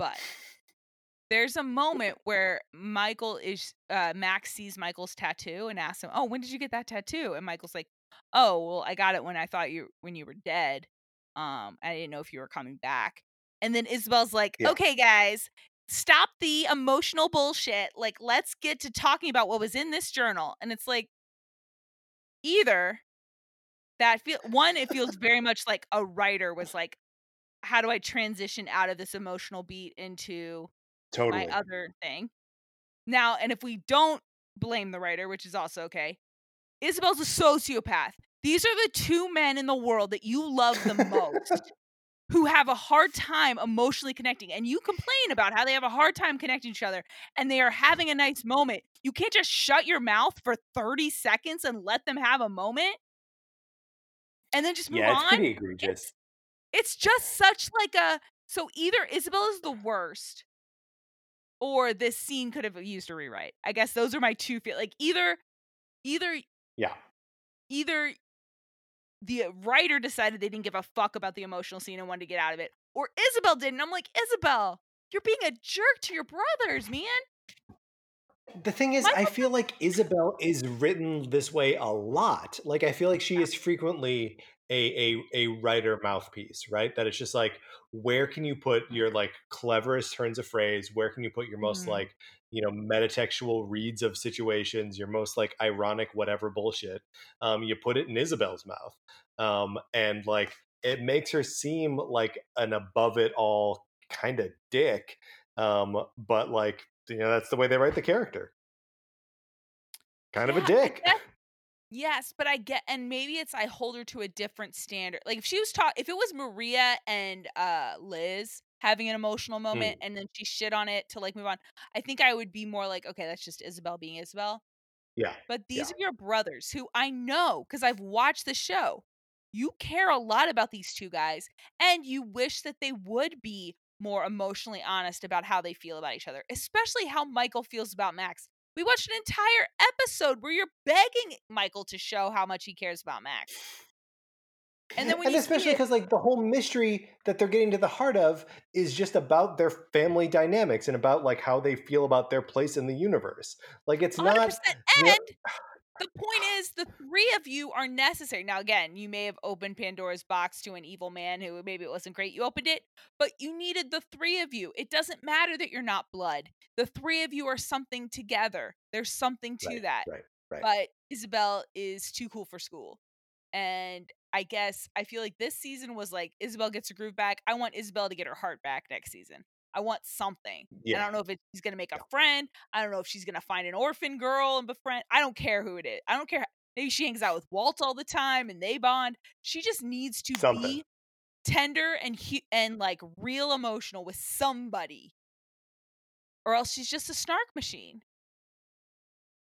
but there's a moment where Michael is uh Max sees Michael's tattoo and asks him, "Oh, when did you get that tattoo?" And Michael's like, "Oh, well, I got it when I thought you when you were dead. Um, I didn't know if you were coming back." And then Isabel's like, Yeah. "Okay, guys, stop the emotional bullshit. Like, let's get to talking about what was in this journal." And it's like either that feel one it feels very much like a writer was like how do I transition out of this emotional beat into Totally. my other thing. Now, and if we don't blame the writer, which is also okay, Isabel's a sociopath. These are the two men in the world that you love the most who have a hard time emotionally connecting. And you complain about how they have a hard time connecting each other and they are having a nice moment. You can't just shut your mouth for 30 seconds and let them have a moment and then just move yeah, it's on. pretty egregious. It's just such like a so either Isabel is the worst or this scene could have used a rewrite. I guess those are my two feel like either either Yeah. either the writer decided they didn't give a fuck about the emotional scene and wanted to get out of it, or Isabel didn't. I'm like, Isabel, you're being a jerk to your brothers, man. The thing is, I feel like Isabel is written this way a lot. Like I feel like she is frequently a a, a writer mouthpiece, right? That it's just like, where can you put your like cleverest turns of phrase? Where can you put your most Mhm. like you know metatextual reads of situations? Your most like ironic whatever bullshit. Um, you put it in Isabel's mouth, um, and like it makes her seem like an above it all kind of dick. Um, but like you know that's the way they write the character kind of a dick Yes, but I get, and maybe it's I hold her to a different standard. Like if she was taught, if it was Maria and uh Liz having an emotional moment, and then she shit on it to like move on, I think I would be more like, okay, that's just Isabel being Isabel. yeah But these Yeah. are your brothers who I know because I've watched the show. You care a lot about these two guys, and you wish that they would be more emotionally honest about how they feel about each other, especially how Michael feels about Max. We watched an entire episode where you're begging Michael to show how much he cares about Max. And then and especially because like the whole mystery that they're getting to the heart of is just about their family dynamics and about like how they feel about their place in the universe like it's 100%. not And. The point is, the three of you are necessary. Now, again, you may have opened Pandora's box to an evil man who maybe it wasn't great. You opened it, but you needed the three of you. It doesn't matter that you're not blood. The three of you are something together. There's something to Right, that. right right But Isabel is too cool for school. And I guess I feel like this season was like Isabel gets her groove back. I want Isabel to get her heart back next season. I want something. I don't know if she's gonna make a friend. I don't know if she's gonna find an orphan girl and befriend. I don't care who it is. I don't care. Maybe she hangs out with Walt all the time and they bond. She just needs to Something. be tender and and like real emotional with somebody, or else she's just a snark machine.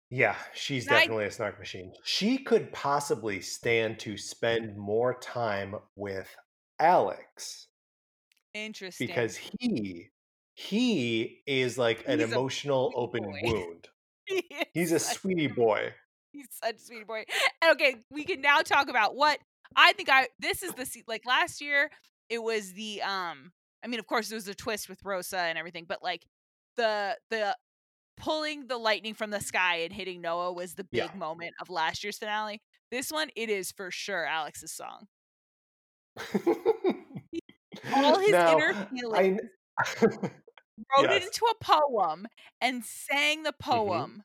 yeah she's And definitely a snark machine she could possibly stand to spend more time with alex Interesting. because he he is like an He's emotional open boy. wound He he's a sweetie boy He's such a sweetie boy. And okay, we can now talk about what I think I this is the like last year it was the um I mean of course there was a twist with Rosa and everything, but like the the pulling the lightning from the sky and hitting Noah was the big Yeah. moment of last year's finale. This one it is for sure Alex's song. All his Now, inner feelings I, wrote it into a poem and sang the poem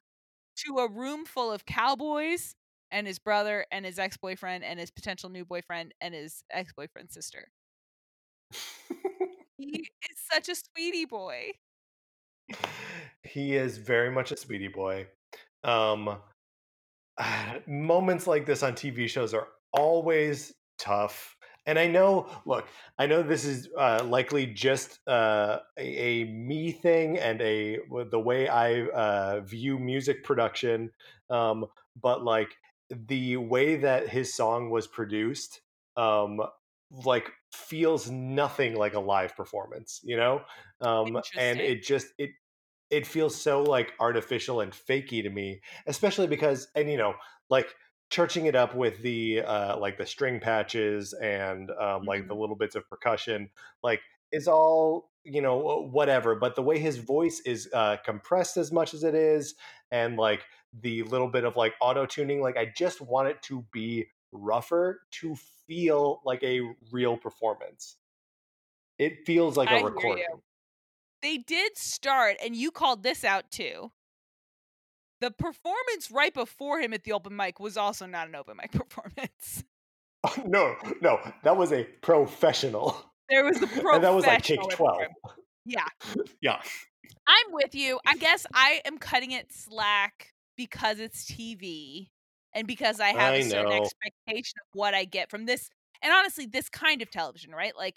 to a room full of cowboys and his brother and his ex-boyfriend and his potential new boyfriend and his ex-boyfriend's sister. He is such a sweetie boy. he is very much a sweetie boy. Um, moments like this on TV shows are always tough. And I know, look, I know this is uh, likely just uh, a, a, me thing and a the way I uh, view music production, um, but like the way that his song was produced, um, like feels nothing like a live performance, you know, um, and it just it it feels so like artificial and fakey to me, especially because and you know like churching it up with the uh like the string patches and um like mm-hmm. the little bits of percussion like is all you know whatever but the way his voice is uh compressed as much as it is and like the little bit of like auto tuning like i just want it to be rougher to feel like a real performance. It feels like a recording. They did start and you called this out too the performance right before him at the open mic was also not an open mic performance. no, no, that was a professional. There was a professional. and that was like take 12. Yeah. Yeah. I'm with you. I guess I am cutting it slack because it's TV and because I have I a certain know. expectation of what I get from this. And honestly, this kind of television, right? Like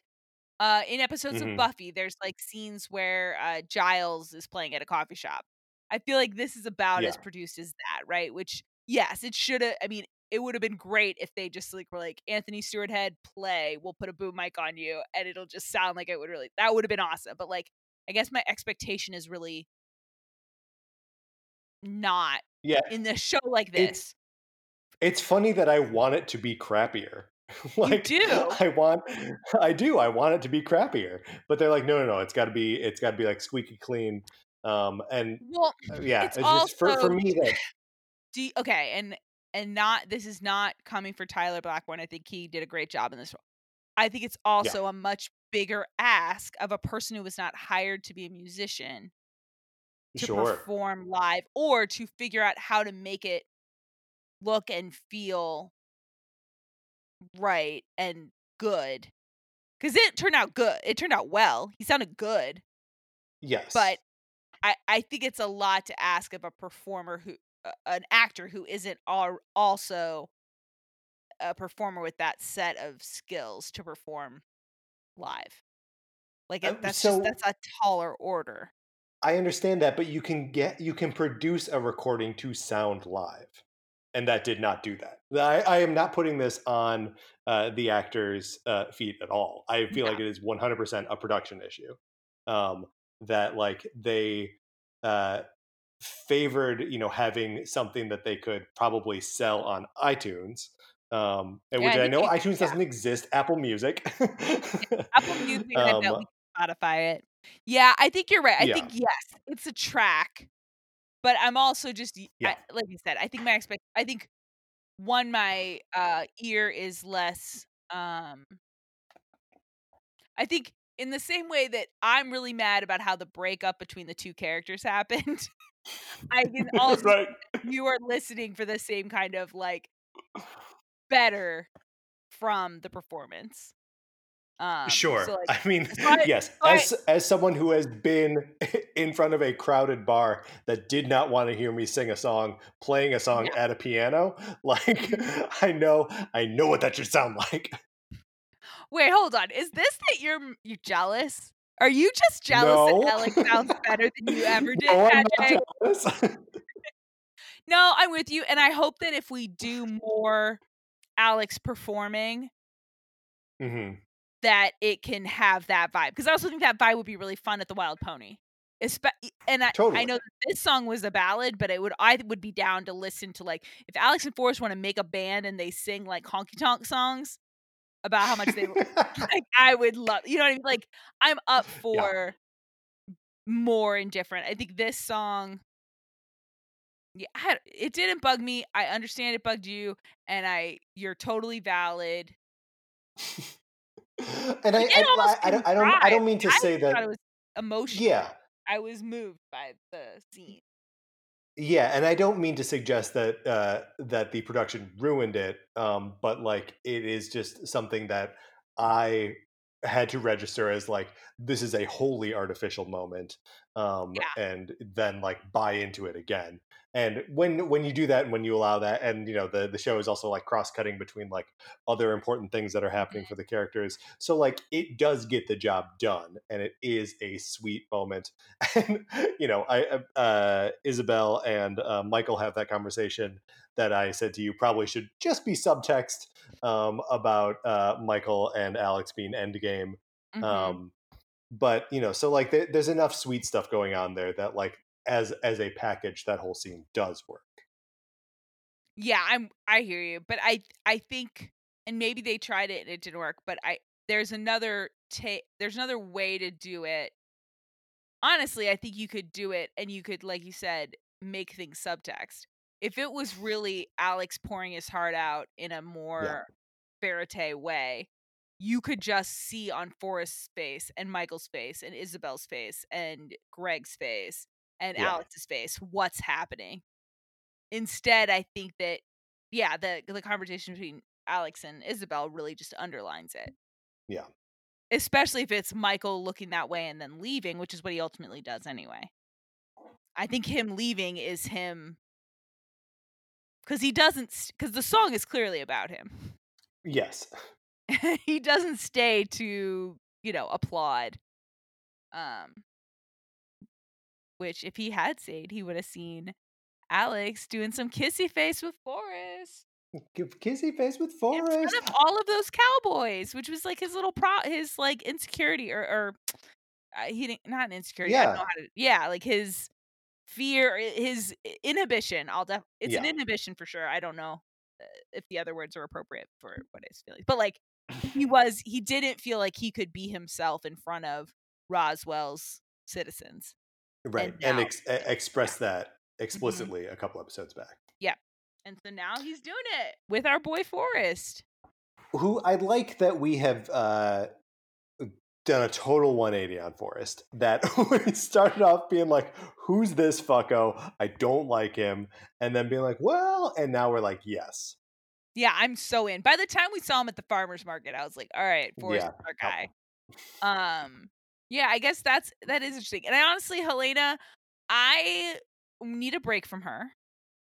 uh in episodes mm-hmm. of Buffy, there's like scenes where uh Giles is playing at a coffee shop I feel like this is about yeah. as produced as that, right? Which yes, it should have. I mean, it would have been great if they just like were like Anthony Stewart Head play. We'll put a boom mic on you, and it'll just sound like it would really. That would have been awesome. But like, I guess my expectation is really not. Yeah. In the show like this. It's, it's funny that I want it to be crappier. like you do. I want I do. I want it to be crappier. But they're like, no, no, no, it's gotta be it's gotta be like squeaky clean. Um, and well, uh, yeah, it's, it's also, for for me that. Do you, okay, and and not this is not coming for Tyler Blackburn. I think he did a great job in this role. I think it's also yeah. a much bigger ask of a person who was not hired to be a musician to sure. perform live or to figure out how to make it look and feel right and good. Cuz it turned out good. It turned out well. He sounded good. Yes. But I, I think it's a lot to ask of a performer who uh, an actor who isn't all, also a performer with that set of skills to perform live. Like it, that's so, just that's a taller order. I understand that, but you can get you can produce a recording to sound live, and that did not do that. I, I am not putting this on uh, the actor's uh, feet at all. I feel like it is one hundred percent a production issue. Um, that like they uh, favored you know having something that they could probably sell on iTunes. Um, and yeah, which I, I know iTunes yeah. doesn't exist. Apple Music, Apple Music, um, I Spotify it. Yeah, I think you're right. I think yes, it's a track, but I'm also just yeah. I, like you said. I think my expect. I think one my uh ear is less. um I think in the same way that I'm really mad about how the breakup between the two characters happened, I can also right. you are listening for the same kind of like better from the performance. Um, sure. So like, I mean, yes. as as someone who has been in front of a crowded bar that did not want to hear me sing a song, playing a song yeah. at a piano, like mm-hmm. I know, I know what that should sound like. Wait, hold on. Is this that you're you jealous? Are you just jealous no. that Alex sounds better than you ever did, no, I'm no, I'm with you, and I hope that if we do more Alex performing, mm-hmm. that it can have that vibe. Because I also think that vibe would be really fun at the Wild Pony. Espe- and I, totally. I know this song was a ballad, but it would I would be down to listen to like if Alex and Forrest want to make a band and they sing like honky tonk songs about how much they like I would love you know what I mean? Like I'm up for yeah. more indifferent. I think this song yeah, it didn't bug me. I understand it bugged you and I you're totally valid. and I, I, I, I, don't I don't I don't mean to say that it was emotional. Yeah. I was moved by the scene. Yeah, and I don't mean to suggest that uh, that the production ruined it, um, but like it is just something that I had to register as like this is a wholly artificial moment, um, Yeah. and then like buy into it again. And when when you do that and when you allow that, and you know the the show is also like cross cutting between like other important things that are happening for the characters, so like it does get the job done, and it is a sweet moment. And you know, I uh, Isabel and uh, Michael have that conversation that I said to you probably should just be subtext um, about uh, Michael and Alex being endgame. Mhm. Um, but you know, so like there, there's enough sweet stuff going on there that like as as a package, that whole scene does work. Yeah, I'm I hear you, but I I think and maybe they tried it and it didn't work, but I there's another ta- there's another way to do it. Honestly, I think you could do it and you could like you said make things subtext. If it was really Alex pouring his heart out in a more verite way, you could just see on Forrest's face and Michael's face and Isabel's face and Greg's face and Yeah. Alex's face what's happening. Instead, I think that yeah, the the conversation between Alex and Isabel really just underlines it. Yeah. Especially if it's Michael looking that way and then leaving, which is what he ultimately does anyway. I think him leaving is him cuz he doesn't cuz the song is clearly about him. Yes. he doesn't stay to, you know, applaud. Um which if he had stayed, he would have seen Alex doing some kissy face with Forrest. Kissy face with forrest in front of all of those cowboys, which was like his little pro, his like insecurity or, or uh, he didn't not an insecurity. I don't know Yeah. how to. Yeah, like his fear, his inhibition. I'll def. It's an inhibition for sure. I don't know uh, if the other words are appropriate for what he's feeling, but like he was, he didn't feel like he could be himself in front of Roswell's citizens. right. and And, ex- express that explicitly a couple episodes back. Yeah. And so now he's doing it with our boy Forrest. Who I like that we have uh, done a total 180 on Forrest. That we started off being like, "Who's this fucko? I don't like him," and then being like, "Well," and now we're like, "Yes." Yeah, I'm so in. By the time we saw him at the farmers market, I was like, all right, Forrest Yeah. our guy. Um yeah, I guess that's that is interesting. And I honestly, Helena, I need a break from her.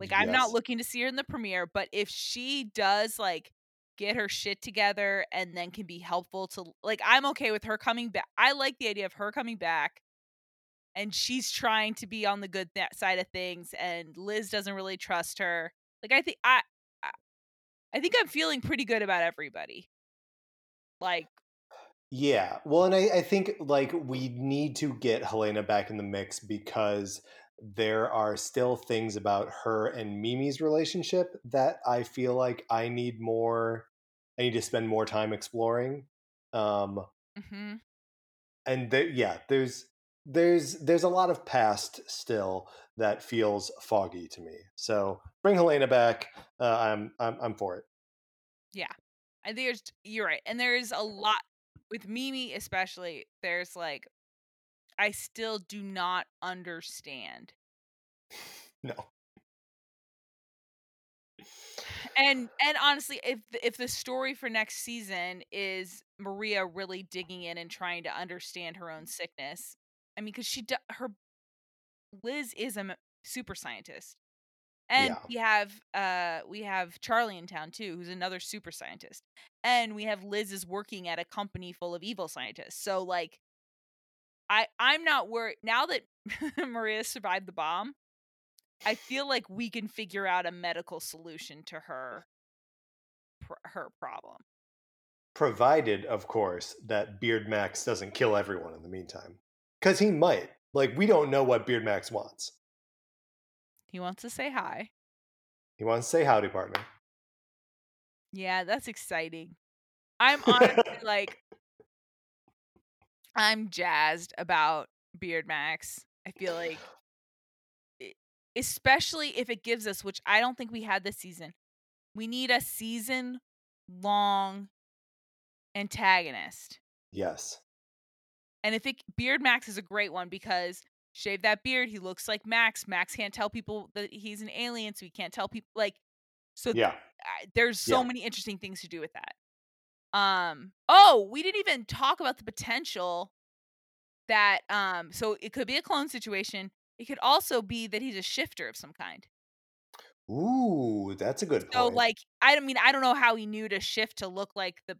Like I'm not looking to see her in the premiere, but if she does like get her shit together and then can be helpful to like I'm okay with her coming back. I like the idea of her coming back and she's trying to be on the good th- side of things and Liz doesn't really trust her. Like I think I I- think I'm feeling pretty good about everybody. Like Yeah. Well, and I, I think like we need to get Helena back in the mix because there are still things about her and Mimi's relationship that I feel like I need more. I need to spend more time exploring. Um, mm-hmm. and there, yeah, there's there's there's a lot of past still that feels foggy to me. So bring Helena back. Uh, I'm I'm I'm for it. Yeah. I there's you're right. And there's a lot with Mimi especially, there's like I still do not understand. No. And and honestly, if if the story for next season is Maria really digging in and trying to understand her own sickness, I mean, because she do, her Liz is a super scientist, and Yeah. we have uh we have Charlie in town too, who's another super scientist, and we have Liz is working at a company full of evil scientists. So like, I I'm not worried now that Maria survived the bomb. I feel like we can figure out a medical solution to her pr- her problem. Provided, of course, that Beard Max doesn't kill everyone in the meantime. Because he might. Like, we don't know what Beard Max wants. He wants to say hi. He wants to say howdy, partner. Yeah, that's exciting. I'm honestly like I'm jazzed about Beard Max. I feel like especially if it gives us which I don't think we had this season. We need a season long antagonist. yes. And if it Beard Max is a great one because shave that beard, he looks like Max. Max can't tell people that he's an alien, so he can't tell people like so Yeah. I- there's so Yeah. many interesting things to do with that. Um oh, we didn't even talk about the potential that um so it could be a clone situation. It could also be that he's a shifter of some kind. Ooh, that's a good So point. like I don't mean I don't know how he knew to shift to look like the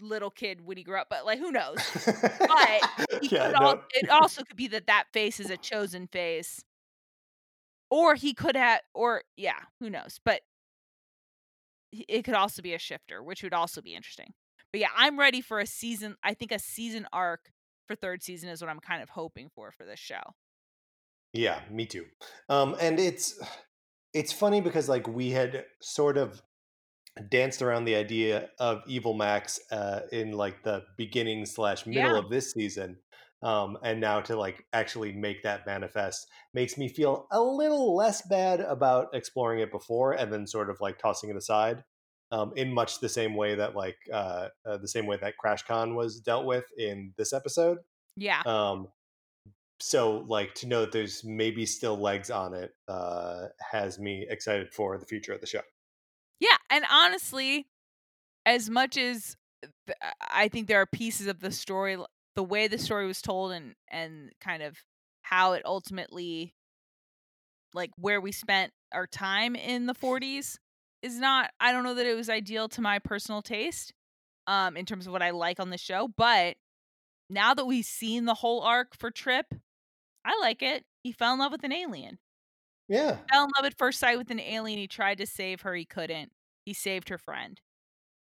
little kid when he grew up, but like who knows? But he yeah, could al- it also could be that that face is a chosen face. Or he could have or yeah, who knows? But it could also be a shifter, which would also be interesting. But yeah, I'm ready for a season. I think a season arc for third season is what I'm kind of hoping for for this show. Yeah, me too. Um, and it's it's funny because like we had sort of danced around the idea of Evil Max uh, in like the beginning slash middle Yeah. of this season, um, and now to like actually make that manifest makes me feel a little less bad about exploring it before and then sort of like tossing it aside. Um, in much the same way that like uh, uh, the same way that Crash Con was dealt with in this episode. Yeah. Um, so like to know that there's maybe still legs on it uh, has me excited for the future of the show. And honestly, as much as th- I think there are pieces of the story, the way the story was told, and and kind of how it ultimately, like where we spent our time in the 40s, is not. I don't know that it was ideal to my personal taste, um, in terms of what I like on the show. But now that we've seen the whole arc for Trip, I like it. He fell in love with an alien. Yeah, fell in love at first sight with an alien. He tried to save her. He couldn't. He saved her friend,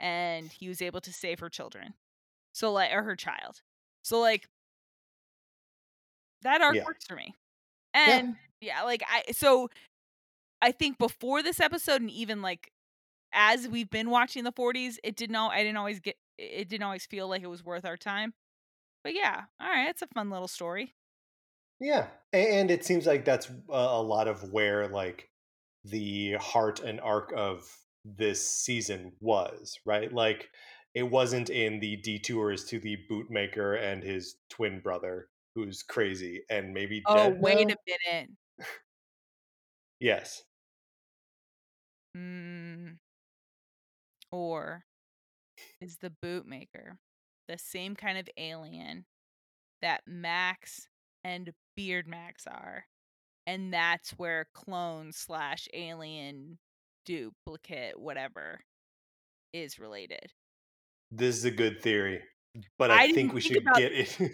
and he was able to save her children. So like, or her child. So like, that arc Yeah. works for me. And yeah. like I so I think before this episode, and even like as we've been watching the 40s, it didn't. Al- I didn't always get. It didn't always feel like it was worth our time. But yeah, all right, it's a fun little story. yeah, and it seems like that's a a lot of where like the heart and arc of this season was, right? Like it wasn't in the detours to the bootmaker and his twin brother who's crazy and maybe Oh, dead wait a minute. Yes. Mm. Or is the bootmaker the same kind of alien that Max and Beard Max are? And that's where clone slash alien duplicate, whatever, is related. This is a good theory, but I I, think we think should about- get it. I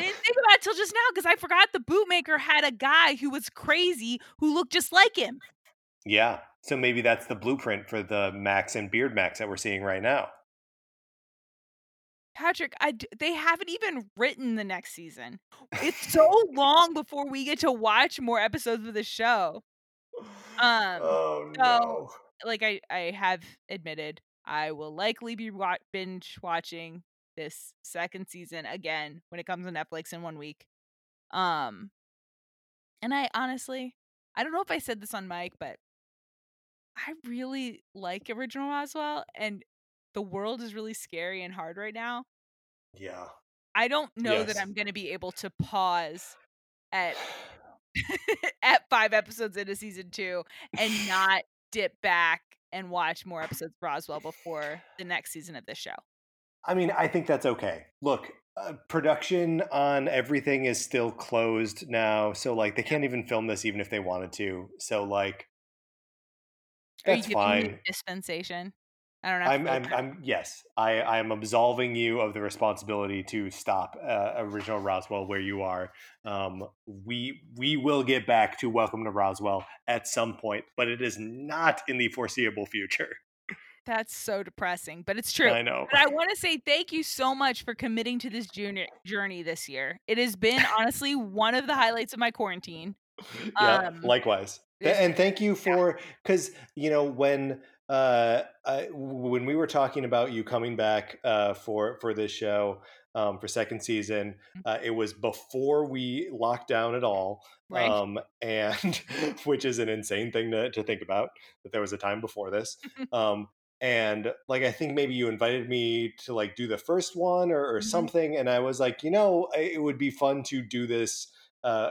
didn't think about it till just now because I forgot the bootmaker had a guy who was crazy who looked just like him. Yeah. So maybe that's the blueprint for the Max and Beard Max that we're seeing right now. Patrick, I d- they haven't even written the next season. It's so long before we get to watch more episodes of the show. Um, oh so- no. Like I, I have admitted, I will likely be wa- binge watching this second season again when it comes to Netflix in one week. Um, and I honestly, I don't know if I said this on mic, but I really like original Roswell, and the world is really scary and hard right now. Yeah. I don't know that I'm going to be able to pause at at 5 episodes into season 2 and not dip back and watch more episodes of Roswell before the next season of this show. I mean, I think that's okay. Look, uh, production on everything is still closed now, so like they can't even film this even if they wanted to. So like Are you that's fine. dispensation? I don't know. I'm, I'm. I'm, yes, I, I am absolving you of the responsibility to stop uh, original Roswell where you are. Um, we, we will get back to Welcome to Roswell at some point, but it is not in the foreseeable future. That's so depressing, but it's true. I know. But I want to say thank you so much for committing to this journey journey this year. It has been honestly one of the highlights of my quarantine. yeah, um, likewise. Th- and thank you for because you know when uh I, when we were talking about you coming back uh for for this show um for second season Mm-hmm. uh, it was before we locked down at all Right. um and which is an insane thing to, to think about that there was a time before this um and like i think maybe you invited me to like do the first one or, or Mhm. something and i was like you know it would be fun to do this uh,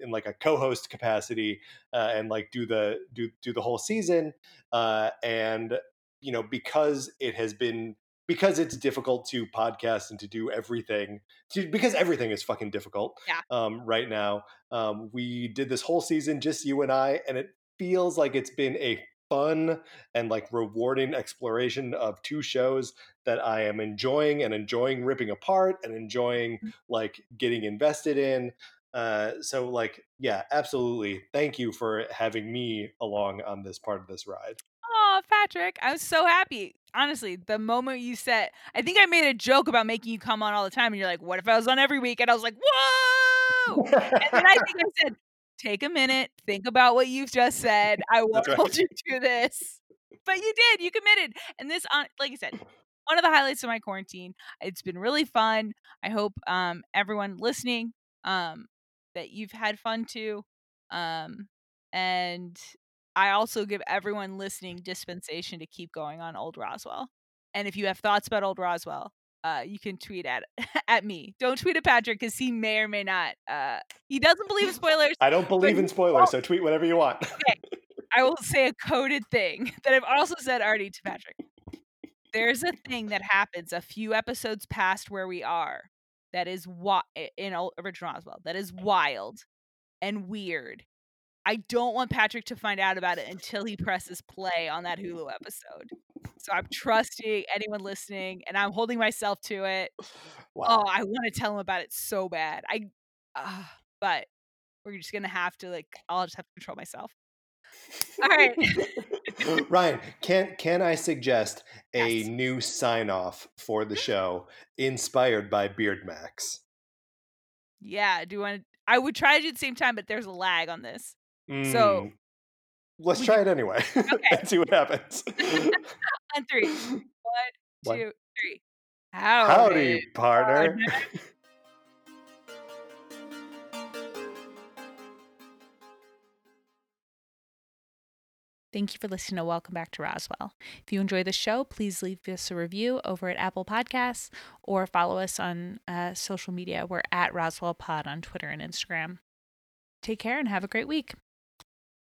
in like a co-host capacity uh, and like do the do do the whole season uh, and you know because it has been because it's difficult to podcast and to do everything to, because everything is fucking difficult Yeah. um, right now um, we did this whole season just you and i and it feels like it's been a fun and like rewarding exploration of two shows that i am enjoying and enjoying ripping apart and enjoying like getting invested in uh, so like yeah absolutely thank you for having me along on this part of this ride Oh, Patrick, I was so happy. Honestly, the moment you said, I think I made a joke about making you come on all the time, and you're like, "What if I was on every week?" And I was like, "Whoa!" And then I think I said, "Take a minute, think about what you've just said. I won't right. hold you to this." But you did. You committed, and this, on like I said, one of the highlights of my quarantine. It's been really fun. I hope um, everyone listening um, that you've had fun too. Um, and I also give everyone listening dispensation to keep going on Old Roswell. And if you have thoughts about Old Roswell, uh, you can tweet at at me. Don't tweet at Patrick because he may or may not. Uh, he doesn't believe in spoilers. i don't believe in spoilers so tweet whatever you want okay. I will say a coded thing that I've also said already to Patrick. There's a thing that happens a few episodes past where we are that is wi- in original Roswell that is wild and weird. I don't want Patrick to find out about it until he presses play on that Hulu episode. So I'm trusting anyone listening, and I'm holding myself to it. wow Oh, I want to tell him about it so bad. I, uh, but we're just gonna have to like. I'll just have to control myself. All right. Ryan, can can I suggest a Yes. new sign off for the show inspired by Beard Max? Yeah. Do you want? to I would try to do it at the same time, but there's a lag on this. So Mm, let's we try it anyway Okay. and see what happens. on three. One, One. two, three. Howdy, Howdy, partner. partner. Thank you for listening to Welcome Back to Roswell. If you enjoy the show, please leave us a review over at Apple Podcasts or follow us on uh, social media. We're at Roswell Pod on Twitter and Instagram. Take care and have a great week.